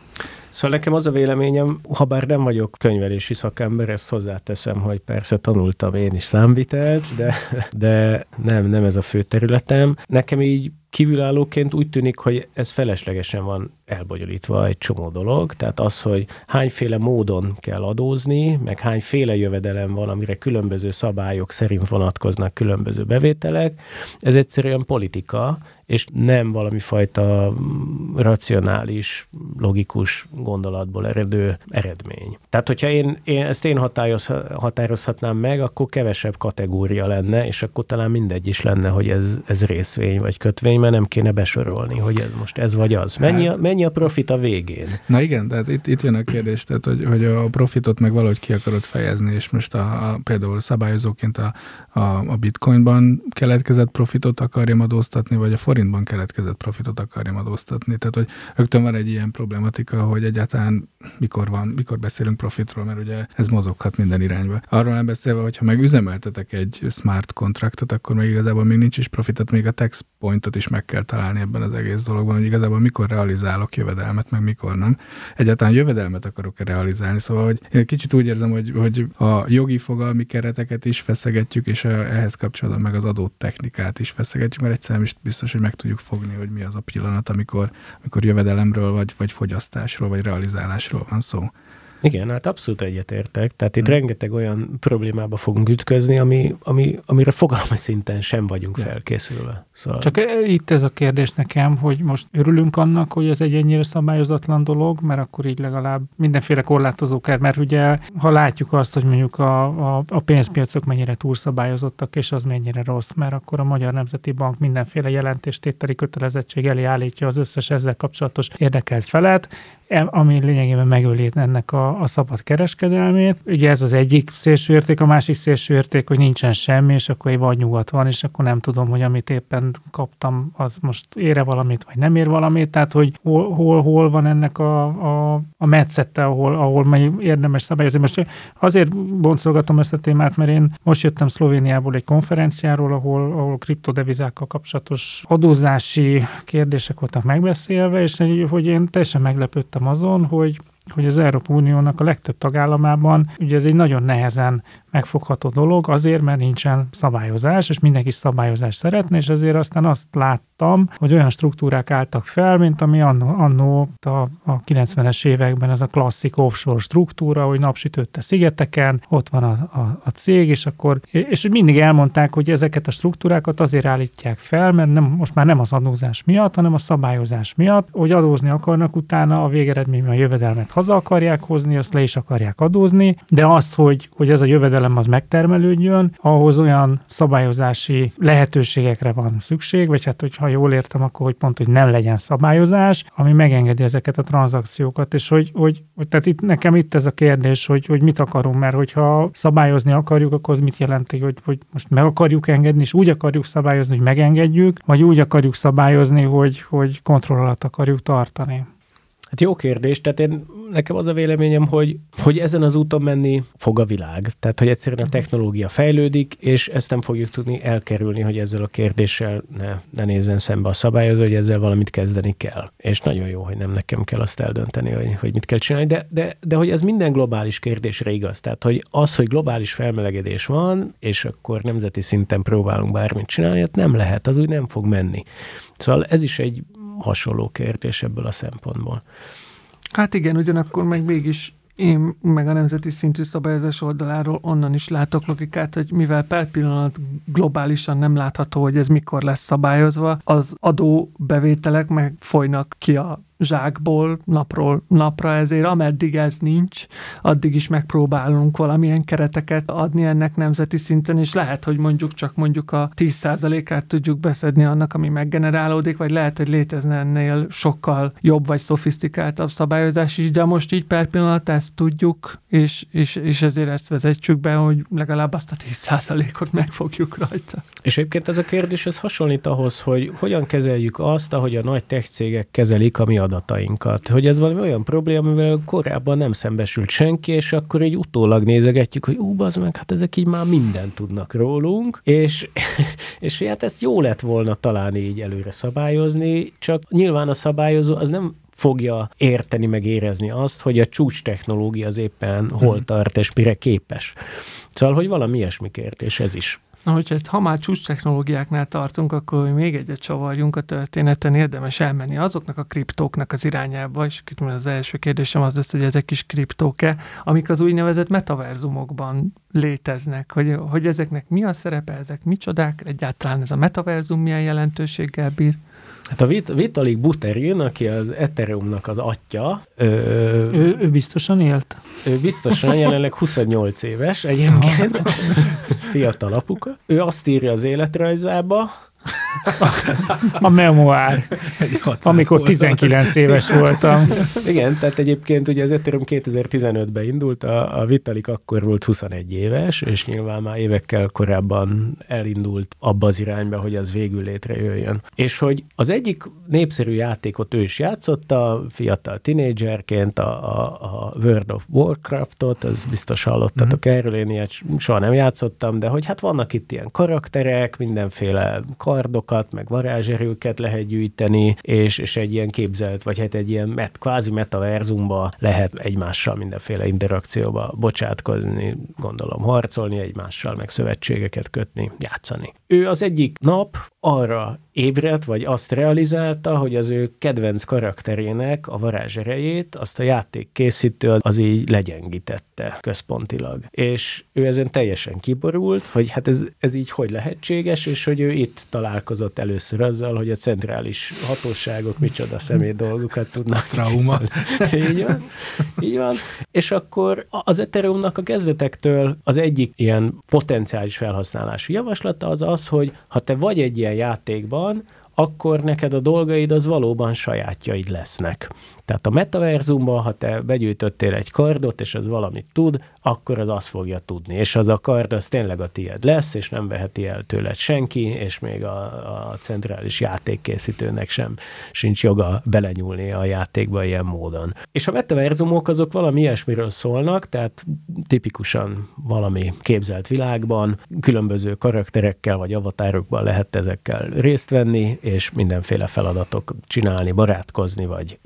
Szóval nekem az a véleményem, ha bár nem vagyok könyvelési szakember, ezt hozzáteszem, hogy persze tanultam én is számvitelt, de, de nem, nem ez a fő területem. Nekem így kívülállóként úgy tűnik, hogy ez feleslegesen van elbonyolítva egy csomó dolog, tehát az, hogy hányféle módon kell adózni, meg hányféle jövedelem van, amire különböző szabályok szerint vonatkoznak különböző bevételek, ez egyszerűen politika, és nem valami fajta racionális, logikus gondolatból eredő eredmény. Tehát, hogyha én, én ezt én határoz, határozhatnám meg, akkor kevesebb kategória lenne, és akkor talán mindegy is lenne, hogy ez, ez részvény vagy kötvény, mert nem kéne besorolni, hogy ez most ez vagy az. Mennyi, hát, mennyi a profit a végén? Na igen, tehát itt, itt jön a kérdés, tehát hogy, hogy a profitot meg valahogy ki akarod fejezni, és most a, a például szabályozóként a, a, a bitcoinban keletkezett profitot akarja adóztatni, vagy a forintban keletkezett profitot akarja adóztatni. Tehát, hogy rögtön van egy ilyen problematika, hogy egyáltalán mikor van, mikor beszélünk profitról, mert ugye ez mozoghat minden irányba. Arról nem beszélve, hogyha meg üzemeltetek egy smart kontraktot, akkor még igazából még nincs is profitot, még a tax pointot is meg kell találni ebben az egész dologban, hogy igazából mikor realizálok jövedelmet, meg mikor nem. Egyáltalán jövedelmet akarok-e realizálni, szóval hogy én kicsit úgy érzem, hogy, hogy a jogi fogalmi kereteket is feszegetjük, és ehhez kapcsolatban meg az adott technikát is feszegetjük, mert egyszerűen is biztos, hogy meg tudjuk fogni, hogy mi az a pillanat, amikor, amikor jövedelemről, vagy, vagy fogyasztásról, vagy realizálásról van szó. Igen, hát abszolút egyetértek. Tehát itt hmm. rengeteg olyan problémába fogunk ütközni, ami, ami, amire fogalmi szinten sem vagyunk felkészülve. Szóval... Csak itt ez a kérdés nekem, hogy most örülünk annak, hogy ez egy ennyire szabályozatlan dolog, mert akkor így legalább mindenféle korlátozó kell, mert ugye ha látjuk azt, hogy mondjuk a, a, a pénzpiacok mennyire túlszabályozottak, és az mennyire rossz, mert akkor a Magyar Nemzeti Bank mindenféle jelentéstételi kötelezettség elé állítja az összes ezzel kapcsolatos érdekelt felet, ami lényegében megöli ennek a, a szabad kereskedelmét. Ugye ez az egyik szélső érték, a másik szélső érték, hogy nincsen semmi, és akkor vagy nyugat van, és akkor nem tudom, hogy amit éppen kaptam, az most ére valamit, vagy nem ér valamit, tehát hogy hol, hol, hol van ennek a, a, a metszette, ahol, ahol érdemes szabályozni. Most azért boncolgatom ezt a témát, mert én most jöttem Szlovéniából egy konferenciáról, ahol, ahol kriptodevizákkal kapcsolatos adózási kérdések voltak megbeszélve, és hogy én teljesen meglepődtem azon, hogy hogy az Európai Uniónak a legtöbb tagállamában ugye ez egy nagyon nehezen megfogható dolog, azért, mert nincsen szabályozás, és mindenki szabályozást szeretne, és ezért aztán azt láttam, hogy olyan struktúrák álltak fel, mint ami annó, annó a, a 90-es években ez a klasszik offshore struktúra, hogy napsütötte szigeteken, ott van a, a, a cég, és akkor, és mindig elmondták, hogy ezeket a struktúrákat azért állítják fel, mert nem, most már nem az adózás miatt, hanem a szabályozás miatt, hogy adózni akarnak utána a végeredményben a jövedelmet haza akarják hozni, azt le is akarják adózni, de az, hogy, hogy ez a jövedelem az megtermelődjön, ahhoz olyan szabályozási lehetőségekre van szükség, vagy hát, hogyha jól értem, akkor hogy pont, hogy nem legyen szabályozás, ami megengedi ezeket a tranzakciókat, és hogy, hogy tehát itt nekem itt ez a kérdés, hogy, hogy mit akarunk, mert hogyha szabályozni akarjuk, akkor az mit jelenti, hogy, hogy most meg akarjuk engedni, és úgy akarjuk szabályozni, hogy megengedjük, vagy úgy akarjuk szabályozni, hogy, hogy kontroll alatt akarjuk tartani. Hát jó kérdés, tehát én, nekem az a véleményem, hogy, hogy ezen az úton menni fog a világ. Tehát, hogy egyszerűen a technológia fejlődik, és ezt nem fogjuk tudni elkerülni, hogy ezzel a kérdéssel ne, ne nézzen szembe a szabályozó, hogy ezzel valamit kezdeni kell. És nagyon jó, hogy nem nekem kell azt eldönteni, hogy, hogy mit kell csinálni, de, de, de hogy ez minden globális kérdésre igaz. Tehát, hogy az, hogy globális felmelegedés van, és akkor nemzeti szinten próbálunk bármit csinálni, hát nem lehet, az úgy nem fog menni. Szóval ez is egy hasonló kérdés ebből a szempontból. Hát igen, ugyanakkor meg mégis én meg a nemzeti szintű szabályozás oldaláról onnan is látok logikát, hogy mivel per pillanat globálisan nem látható, hogy ez mikor lesz szabályozva, az adóbevételek meg folynak ki a zsákból napról napra, ezért ameddig ez nincs, addig is megpróbálunk valamilyen kereteket adni ennek nemzeti szinten, és lehet, hogy mondjuk csak mondjuk a 10%-át tudjuk beszedni annak, ami meggenerálódik, vagy lehet, hogy létezne ennél sokkal jobb vagy szofisztikáltabb szabályozás is, de most így per pillanat ezt tudjuk, és, és, és ezért ezt vezetjük be, hogy legalább azt a 10%-ot megfogjuk rajta. És egyébként ez a kérdés, ez hasonlít ahhoz, hogy hogyan kezeljük azt, ahogy a nagy tech cégek kezelik a mi adatainkat. Hogy ez valami olyan probléma, amivel korábban nem szembesült senki, és akkor egy utólag nézegetjük, hogy ú, az meg, hát ezek így már mindent tudnak rólunk, és, és hát ezt jó lett volna talán így előre szabályozni, csak nyilván a szabályozó az nem fogja érteni, meg érezni azt, hogy a csúcs technológia az éppen hol mhm. tart, és mire képes. Szóval, hogy valami ilyesmi kérdés ez is. Na, hogyha ha már csúcs technológiáknál tartunk, akkor még egyet csavarjunk a történeten, érdemes elmenni azoknak a kriptóknak az irányába, és az első kérdésem az lesz, hogy ezek is kriptók-e, amik az úgynevezett metaverzumokban léteznek, hogy, hogy ezeknek mi a szerepe, ezek micsodák, egyáltalán ez a metaverzum milyen jelentőséggel bír. Hát a Vit- Vitalik Buterin, aki az Ethereumnak az atya. Ö, ő, ő biztosan élt? Ő biztosan, jelenleg 28 éves egyébként, fiatal apuka. Ő azt írja az életrajzába, A memoár, Egy 600 amikor oldalas. 19 éves voltam. Igen, tehát egyébként ugye az Ethereum 2015-ben indult, a, a Vitalik akkor volt 21 éves, és nyilván már évekkel korábban elindult abba az irányba, hogy az végül létrejöjjön. És hogy az egyik népszerű játékot ő is játszotta, fiatal tinédzserként, a, a, a World of Warcraftot, az biztos hallottatok mm-hmm. erről, én ilyet soha nem játszottam, de hogy hát vannak itt ilyen karakterek, mindenféle kardokat, meg varázserőket lehet gyűjteni, és, és egy ilyen képzelt, vagy hát egy ilyen met, kvázi metaverzumba lehet egymással mindenféle interakcióba bocsátkozni, gondolom harcolni egymással, meg szövetségeket kötni, játszani. Ő az egyik nap arra ébredt, vagy azt realizálta, hogy az ő kedvenc karakterének a varázserejét azt a játék készítő az, így legyengítette központilag. És ő ezen teljesen kiborult, hogy hát ez, ez így hogy lehetséges, és hogy ő itt találkozott először azzal, hogy a centrális hatóságok micsoda személy dolgokat tudnak Trauma. így van, így van. És akkor az Ethereumnak a kezdetektől az egyik ilyen potenciális felhasználású javaslata az az, hogy ha te vagy egy ilyen játékban, akkor neked a dolgaid az valóban sajátjaid lesznek. Tehát a metaverzumban, ha te begyűjtöttél egy kardot, és az valamit tud, akkor az azt fogja tudni. És az a kard, az tényleg a tied lesz, és nem veheti el tőled senki, és még a, a centrális játékkészítőnek sem sincs joga belenyúlni a játékba ilyen módon. És a metaverzumok azok valami ilyesmiről szólnak, tehát tipikusan valami képzelt világban, különböző karakterekkel vagy avatárokban lehet ezekkel részt venni, és mindenféle feladatok csinálni, barátkozni, vagy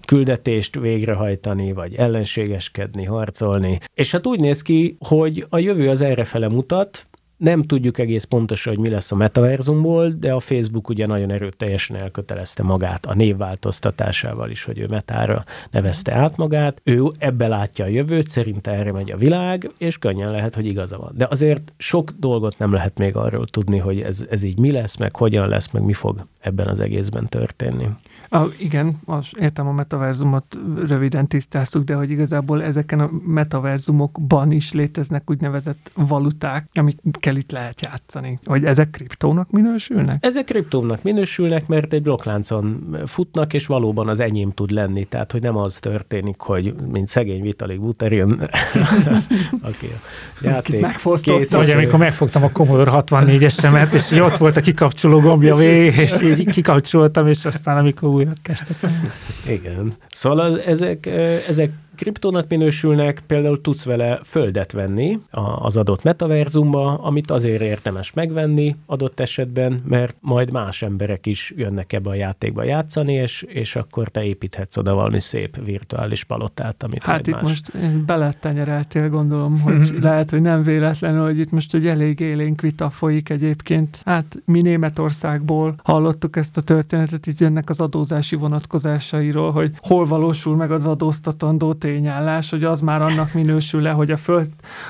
küldetést végrehajtani, vagy ellenségeskedni, harcolni. És hát úgy néz ki, hogy a jövő az errefele mutat, nem tudjuk egész pontosan, hogy mi lesz a metaverzumból, de a Facebook ugye nagyon erőteljesen elkötelezte magát a névváltoztatásával is, hogy ő metára nevezte át magát. Ő ebbe látja a jövőt, szerinte erre megy a világ, és könnyen lehet, hogy igaza van. De azért sok dolgot nem lehet még arról tudni, hogy ez, ez így mi lesz, meg hogyan lesz, meg mi fog ebben az egészben történni. A, igen, az, értem a metaverzumot, röviden tisztáztuk, de hogy igazából ezeken a metaverzumokban is léteznek úgynevezett valuták, amikkel itt lehet játszani. Hogy ezek kriptónak minősülnek? Ezek kriptónak minősülnek, mert egy blokkláncon futnak, és valóban az enyém tud lenni. Tehát, hogy nem az történik, hogy mint szegény Vitalik Buterin, aki a játék megfosztotta. készítő. Vagy amikor megfogtam a Commodore 64-esemet, és ott volt a kikapcsoló gombja végig, és így kikapcsoltam, és aztán amikor újra kezdtem. Igen. Szóval az, ezek, ezek kriptónak minősülnek, például tudsz vele földet venni az adott metaverzumba, amit azért érdemes megvenni adott esetben, mert majd más emberek is jönnek ebbe a játékba játszani, és, és akkor te építhetsz oda valami szép virtuális palotát, amit Hát itt más. most beletenyereltél, gondolom, hogy lehet, hogy nem véletlenül, hogy itt most egy elég élénk vita folyik egyébként. Hát mi Németországból hallottuk ezt a történetet, itt jönnek az adózási vonatkozásairól, hogy hol valósul meg az adóztatandó tényállás, hogy az már annak minősül-e, hogy a föld,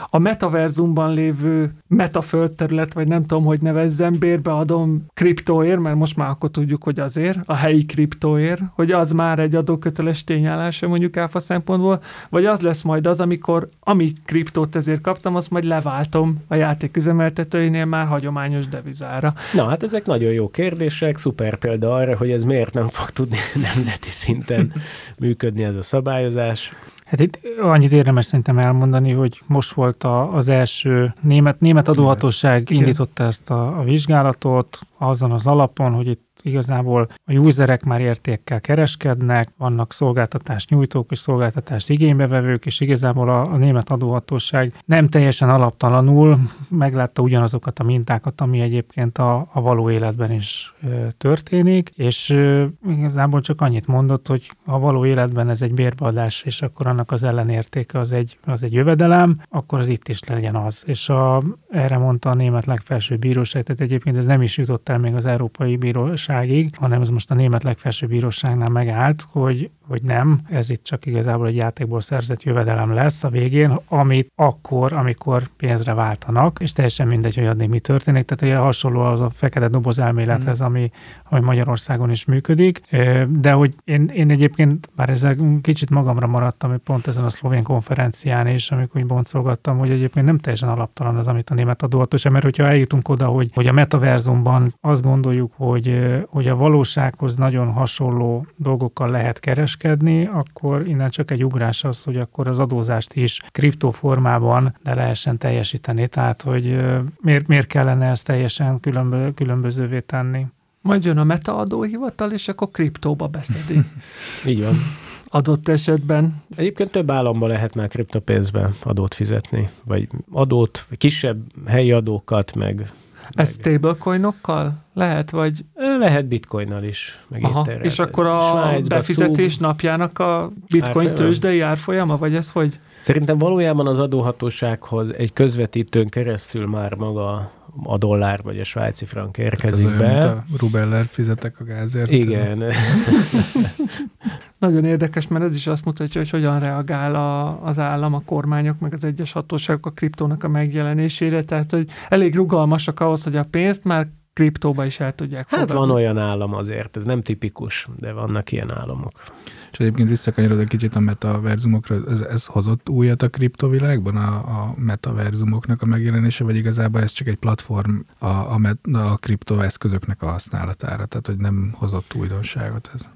a metaverzumban lévő metaföldterület, vagy nem tudom, hogy nevezzem, bérbeadom kriptóért, mert most már akkor tudjuk, hogy azért, a helyi kriptóért, hogy az már egy adóköteles tényállás mondjuk áfa szempontból, vagy az lesz majd az, amikor ami kriptót ezért kaptam, azt majd leváltom a játéküzemeltetőinél már hagyományos devizára. Na hát ezek nagyon jó kérdések, szuper példa arra, hogy ez miért nem fog tudni nemzeti szinten működni ez a szabályozás. Hát itt annyit érdemes szerintem elmondani, hogy most volt a, az első német, német adóhatóság indította ezt a, a vizsgálatot azon az alapon, hogy itt igazából a userek már értékkel kereskednek, vannak szolgáltatás nyújtók és szolgáltatás igénybevevők, és igazából a, a német adóhatóság nem teljesen alaptalanul meglátta ugyanazokat a mintákat, ami egyébként a, a való életben is ö, történik, és ö, igazából csak annyit mondott, hogy a való életben ez egy bérbeadás, és akkor annak az ellenértéke az egy, az egy jövedelem, akkor az itt is legyen az. És a, erre mondta a német legfelsőbb bíróság, tehát egyébként ez nem is jutott el még az Európai Bíróságig, hanem ez most a német legfelsőbb bíróságnál megállt, hogy, hogy nem, ez itt csak igazából egy játékból szerzett jövedelem lesz a végén, amit akkor, amikor pénzre váltanak, és teljesen mindegy, hogy addig mi történik, tehát ugye hasonló az a fekete doboz elmélethez, ami, ami Magyarországon is működik, de hogy én, én egyébként, bár ezzel kicsit magamra maradtam, pont ezen a szlovén konferencián is, amikor úgy boncolgattam, hogy egyébként nem teljesen alaptalan az, amit a német adóhatóság, mert hogyha eljutunk oda, hogy, hogy a metaverzumban azt gondoljuk, hogy, hogy a valósághoz nagyon hasonló dolgokkal lehet kereskedni, akkor innen csak egy ugrás az, hogy akkor az adózást is kriptoformában ne lehessen teljesíteni. Tehát, hogy miért, miért kellene ezt teljesen különbö, különbözővé tenni? Majd jön a metaadóhivatal, és akkor kriptóba beszedi. Így van. Adott esetben. Egyébként több államban lehet már kriptopénzbe adót fizetni, vagy adót, kisebb helyi adókat, meg ez stablecoinokkal lehet, vagy? Lehet bitcoinnal is, meg Aha, És akkor a Svájcba, befizetés cúg, napjának a bitcoin tőzsdei árfolyama, vagy ez hogy? Szerintem valójában az adóhatósághoz egy közvetítőn keresztül már maga a dollár vagy a svájci frank érkezik be. Olyan, a rubeller fizetek a gázért. Igen. Nagyon érdekes, mert ez is azt mutatja, hogy hogyan reagál a, az állam, a kormányok, meg az egyes hatóságok a kriptónak a megjelenésére. Tehát, hogy elég rugalmasak ahhoz, hogy a pénzt már kriptóba is el tudják fogadni. Hát van olyan állam azért, ez nem tipikus, de vannak ilyen államok. És egyébként visszakanyarod egy kicsit a metaverzumokra, ez, ez hozott újat a kriptovilágban, a, a metaverzumoknak a megjelenése, vagy igazából ez csak egy platform a, a, met, a kriptoeszközöknek a használatára, tehát hogy nem hozott újdonságot ez?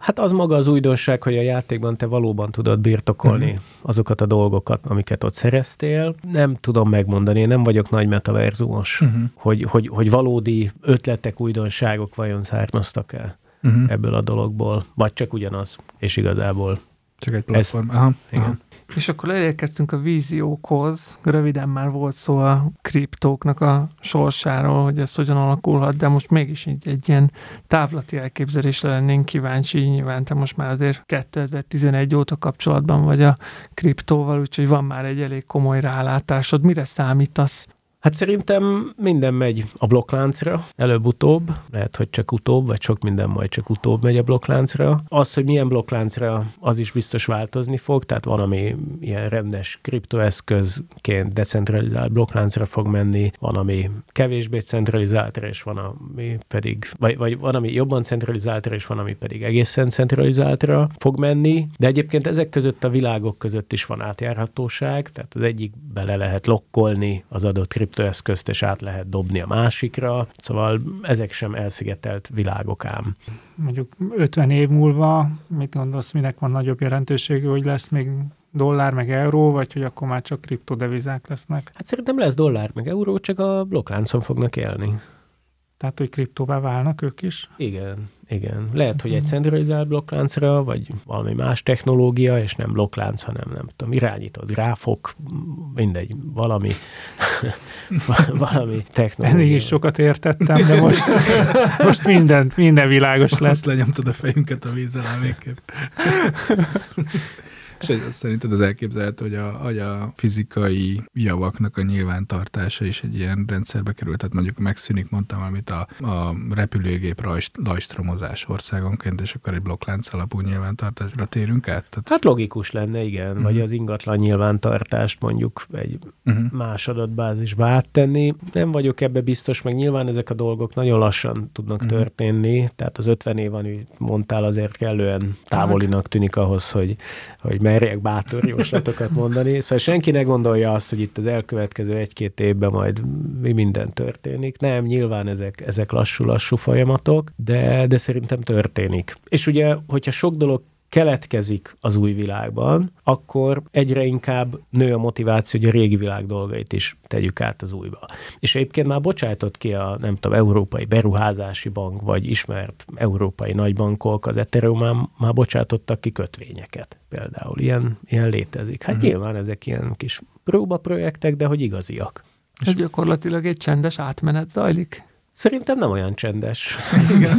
Hát az maga az újdonság, hogy a játékban te valóban tudod birtokolni uh-huh. azokat a dolgokat, amiket ott szereztél. Nem tudom megmondani, én nem vagyok nagy metaverzumos, uh-huh. hogy, hogy, hogy valódi ötletek, újdonságok vajon származtak el uh-huh. ebből a dologból, vagy csak ugyanaz, és igazából. Csak egy platform. Ez, aha, igen. Aha. És akkor elérkeztünk a víziókhoz. Röviden már volt szó a kriptóknak a sorsáról, hogy ez hogyan alakulhat, de most mégis egy, egy ilyen távlati elképzelésre lennénk kíváncsi. Nyilván te most már azért 2011 óta kapcsolatban vagy a kriptóval, úgyhogy van már egy elég komoly rálátásod. Mire számítasz? Hát szerintem minden megy a blokkláncra, előbb-utóbb, lehet, hogy csak utóbb, vagy sok minden majd csak utóbb megy a blokkláncra. Az, hogy milyen blokkláncra, az is biztos változni fog, tehát van, ami ilyen rendes kriptoeszközként decentralizált blokkláncra fog menni, van, ami kevésbé centralizáltra, és van, ami pedig, vagy, vagy van, ami jobban centralizáltra, és van, ami pedig egészen centralizáltra fog menni, de egyébként ezek között a világok között is van átjárhatóság, tehát az egyik bele lehet lokkolni az adott kripto kriptoeszközt, és át lehet dobni a másikra. Szóval ezek sem elszigetelt világok ám. Mondjuk 50 év múlva, mit gondolsz, minek van nagyobb jelentőségű, hogy lesz még dollár meg euró, vagy hogy akkor már csak kriptodevizák lesznek? Hát szerintem lesz dollár meg euró, csak a blokkláncon fognak élni. Tehát, hogy kriptóvá válnak ők is? Igen, igen. Lehet, hogy egy centralizált blokkláncra, vagy valami más technológia, és nem blokklánc, hanem nem tudom, irányított gráfok, mindegy, valami, valami technológia. Ennél is sokat értettem, de most, most minden, minden világos lesz. Most lenyomtad a fejünket a vízzel végképp. És szerinted az elképzelhető, hogy a, hogy a fizikai javaknak a nyilvántartása is egy ilyen rendszerbe került, tehát mondjuk megszűnik, mondtam valamit, a, a repülőgép lajstromozás országonként, és akkor egy blokklánc alapú nyilvántartásra térünk át? Tehát... Hát logikus lenne, igen, uh-huh. vagy az ingatlan nyilvántartást mondjuk egy uh-huh. más adatbázisba áttenni. Nem vagyok ebbe biztos, meg nyilván ezek a dolgok nagyon lassan tudnak uh-huh. történni, tehát az 50 év, amit mondtál, azért kellően távolinak tűnik ahhoz, hogy, hogy merjek bátor jóslatokat mondani. Szóval senki ne gondolja azt, hogy itt az elkövetkező egy-két évben majd mi minden történik. Nem, nyilván ezek, ezek lassú-lassú folyamatok, de, de szerintem történik. És ugye, hogyha sok dolog keletkezik az új világban, akkor egyre inkább nő a motiváció, hogy a régi világ dolgait is tegyük át az újba. És egyébként már bocsájtott ki a, nem tudom, Európai Beruházási Bank, vagy ismert európai nagybankok, az Ethereum már, már bocsátottak ki kötvényeket például. Ilyen, ilyen létezik. Hát uh-huh. nyilván ezek ilyen kis próbaprojektek, de hogy igaziak. És gyakorlatilag egy csendes átmenet zajlik. Szerintem nem olyan csendes. Igen,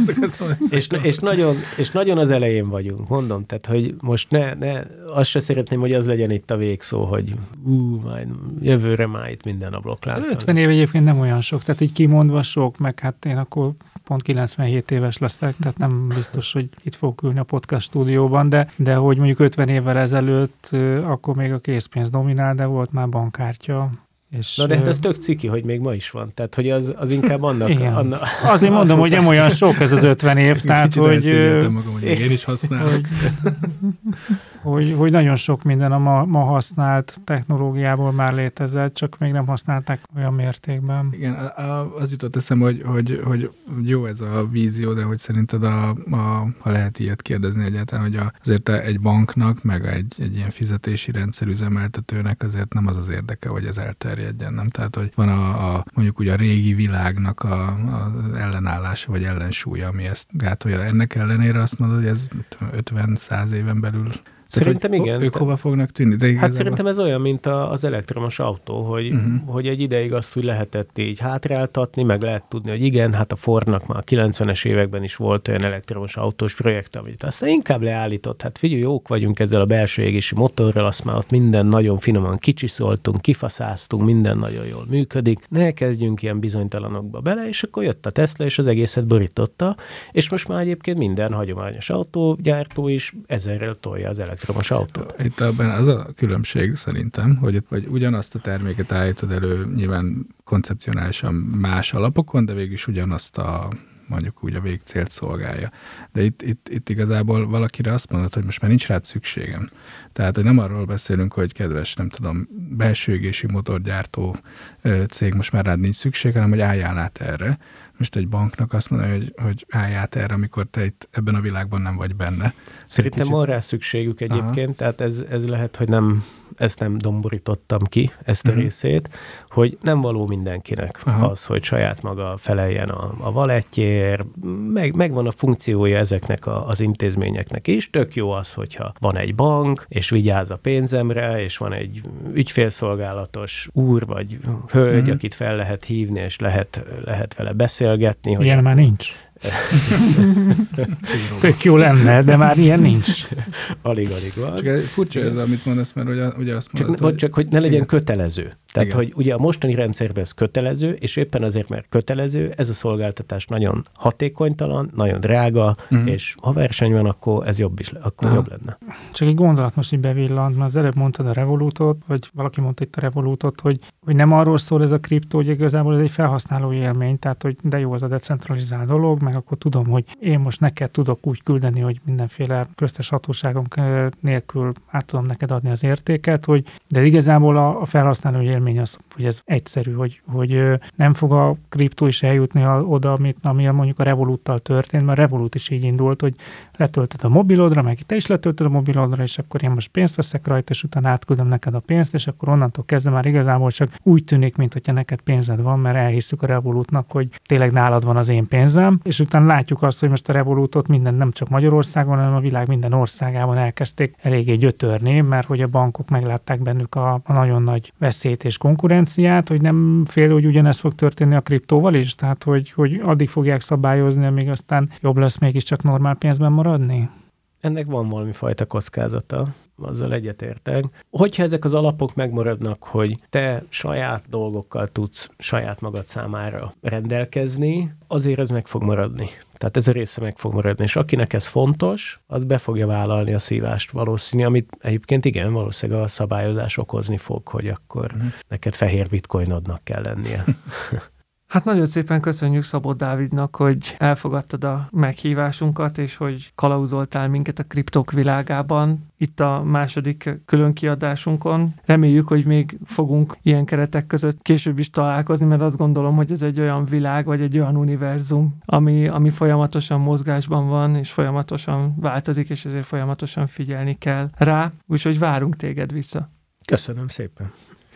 és, és, nagyon, és nagyon az elején vagyunk, mondom, tehát, hogy most ne, ne azt se szeretném, hogy az legyen itt a végszó, hogy ú, majd jövőre már itt minden a blokklánc. 50 év egyébként nem olyan sok, tehát így kimondva sok, meg hát én akkor pont 97 éves leszek, tehát nem biztos, hogy itt fogok ülni a podcast stúdióban, de, de hogy mondjuk 50 évvel ezelőtt, akkor még a készpénz dominál, de volt már bankkártya, és, Na de hát ez tök ciki, hogy még ma is van. Tehát, hogy az, az inkább annak... Igen. annak Azért mondom, hogy nem olyan sok ez az 50 év, tehát, hogy... magam, hogy én is használom. Hogy... hogy, nagyon sok minden a ma, ma használt technológiából már létezett, csak még nem használták olyan mértékben. Igen, az jutott eszem, hogy, hogy, hogy jó ez a vízió, de hogy szerinted, a, a, ha lehet ilyet kérdezni egyáltalán, hogy azért egy banknak, meg egy, egy ilyen fizetési rendszer üzemeltetőnek azért nem az az érdeke, hogy ez elterjedjen, nem? Tehát, hogy van a, a mondjuk úgy a régi világnak a, a ellenállása, vagy ellensúlya, ami ezt gátolja. Ennek ellenére azt mondod, hogy ez 50-100 éven belül Szerintem Tehát, igen. Ők hova fognak tűnni? De hát szerintem ez olyan, mint a, az elektromos autó, hogy, uh-huh. hogy egy ideig azt úgy lehetett így hátráltatni, meg lehet tudni, hogy igen, hát a Fordnak már a 90-es években is volt olyan elektromos autós projekt, amit aztán inkább leállított. Hát figyelj, jók vagyunk ezzel a belső égési motorral, azt már ott minden nagyon finoman kicsiszoltunk, kifaszáztunk, minden nagyon jól működik. Ne kezdjünk ilyen bizonytalanokba bele, és akkor jött a Tesla, és az egészet borította, és most már egyébként minden hagyományos autógyártó is ezerrel tolja az elektromos elektromos autót. Itt abban az a különbség szerintem, hogy, hogy ugyanazt a terméket állítod elő nyilván koncepcionálisan más alapokon, de végül is ugyanazt a mondjuk úgy a végcélt szolgálja. De itt, itt, itt igazából valakire azt mondod, hogy most már nincs rád szükségem. Tehát, hogy nem arról beszélünk, hogy kedves, nem tudom, belső égési motorgyártó cég most már rád nincs szükség, hanem hogy álljál át erre most egy banknak azt mondani, hogy, hogy állj át erre, amikor te itt ebben a világban nem vagy benne. Szerintem van rá szükségük egyébként, Aha. tehát ez, ez lehet, hogy nem ezt nem domborítottam ki, ezt a uh-huh. részét, hogy nem való mindenkinek Aha. az, hogy saját maga feleljen a, a valettjér, meg, megvan a funkciója ezeknek a, az intézményeknek is. Tök jó az, hogyha van egy bank, és vigyáz a pénzemre, és van egy ügyfélszolgálatos úr vagy hölgy, uh-huh. akit fel lehet hívni, és lehet, lehet vele beszélgetni. Ilyen hogy már nincs. Tök jó lenne, de már ilyen nincs. Alig-alig van. Csak furcsa ez, amit mondasz, mert ugye, ugye azt mondod, csak, hogy... csak hogy ne legyen kötelező. Tehát, igen. hogy ugye a mostani rendszerben ez kötelező, és éppen azért, mert kötelező, ez a szolgáltatás nagyon hatékonytalan, nagyon drága, uh-huh. és ha verseny van, akkor ez jobb is, akkor uh-huh. jobb lenne. Csak egy gondolat most így bevillant, mert az előbb mondtad a Revolutot, vagy valaki mondta itt a Revolutot, hogy, hogy nem arról szól ez a kriptó, hogy igazából ez egy felhasználó élmény, tehát hogy de jó az a decentralizált dolog, meg akkor tudom, hogy én most neked tudok úgy küldeni, hogy mindenféle köztes hatóságon nélkül át tudom neked adni az értéket, hogy de igazából a, a felhasználó élmény az, hogy ez egyszerű, hogy, hogy nem fog a kriptó is eljutni oda, amit, ami mondjuk a Revoluttal történt, mert a Revolut is így indult, hogy letöltöd a mobilodra, meg te is letöltöd a mobilodra, és akkor én most pénzt veszek rajta, és utána átküldöm neked a pénzt, és akkor onnantól kezdve már igazából csak úgy tűnik, mintha neked pénzed van, mert elhiszük a Revolutnak, hogy tényleg nálad van az én pénzem, és utána látjuk azt, hogy most a Revolutot minden nem csak Magyarországon, hanem a világ minden országában elkezdték eléggé gyötörni, mert hogy a bankok meglátták bennük a, a nagyon nagy veszélyt és konkurenciát, hogy nem fél, hogy ugyanezt fog történni a kriptóval is, tehát hogy, hogy addig fogják szabályozni, amíg aztán jobb lesz mégiscsak normál pénzben maradni? Ennek van valami fajta kockázata azzal egyetértek. Hogyha ezek az alapok megmaradnak, hogy te saját dolgokkal tudsz saját magad számára rendelkezni, azért ez meg fog maradni. Tehát ez a része meg fog maradni, és akinek ez fontos, az be fogja vállalni a szívást valószínű, amit egyébként igen, valószínűleg a szabályozás okozni fog, hogy akkor uh-huh. neked fehér bitcoinodnak kell lennie. Hát nagyon szépen köszönjük Szabó Dávidnak, hogy elfogadtad a meghívásunkat, és hogy kalauzoltál minket a kriptok világában itt a második különkiadásunkon. Reméljük, hogy még fogunk ilyen keretek között később is találkozni, mert azt gondolom, hogy ez egy olyan világ, vagy egy olyan univerzum, ami, ami folyamatosan mozgásban van, és folyamatosan változik, és ezért folyamatosan figyelni kell rá, úgyhogy várunk téged vissza. Köszönöm szépen.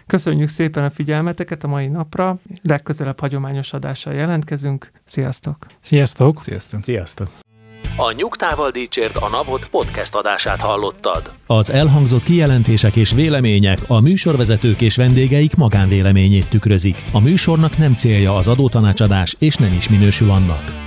Köszönjük szépen a figyelmeteket a mai napra. Legközelebb hagyományos adással jelentkezünk. Sziasztok! Sziasztok! Sziasztok! Sziasztok! A Nyugtával Dícsért a Napot podcast adását hallottad. Az elhangzott kijelentések és vélemények a műsorvezetők és vendégeik magánvéleményét tükrözik. A műsornak nem célja az adótanácsadás, és nem is minősül annak.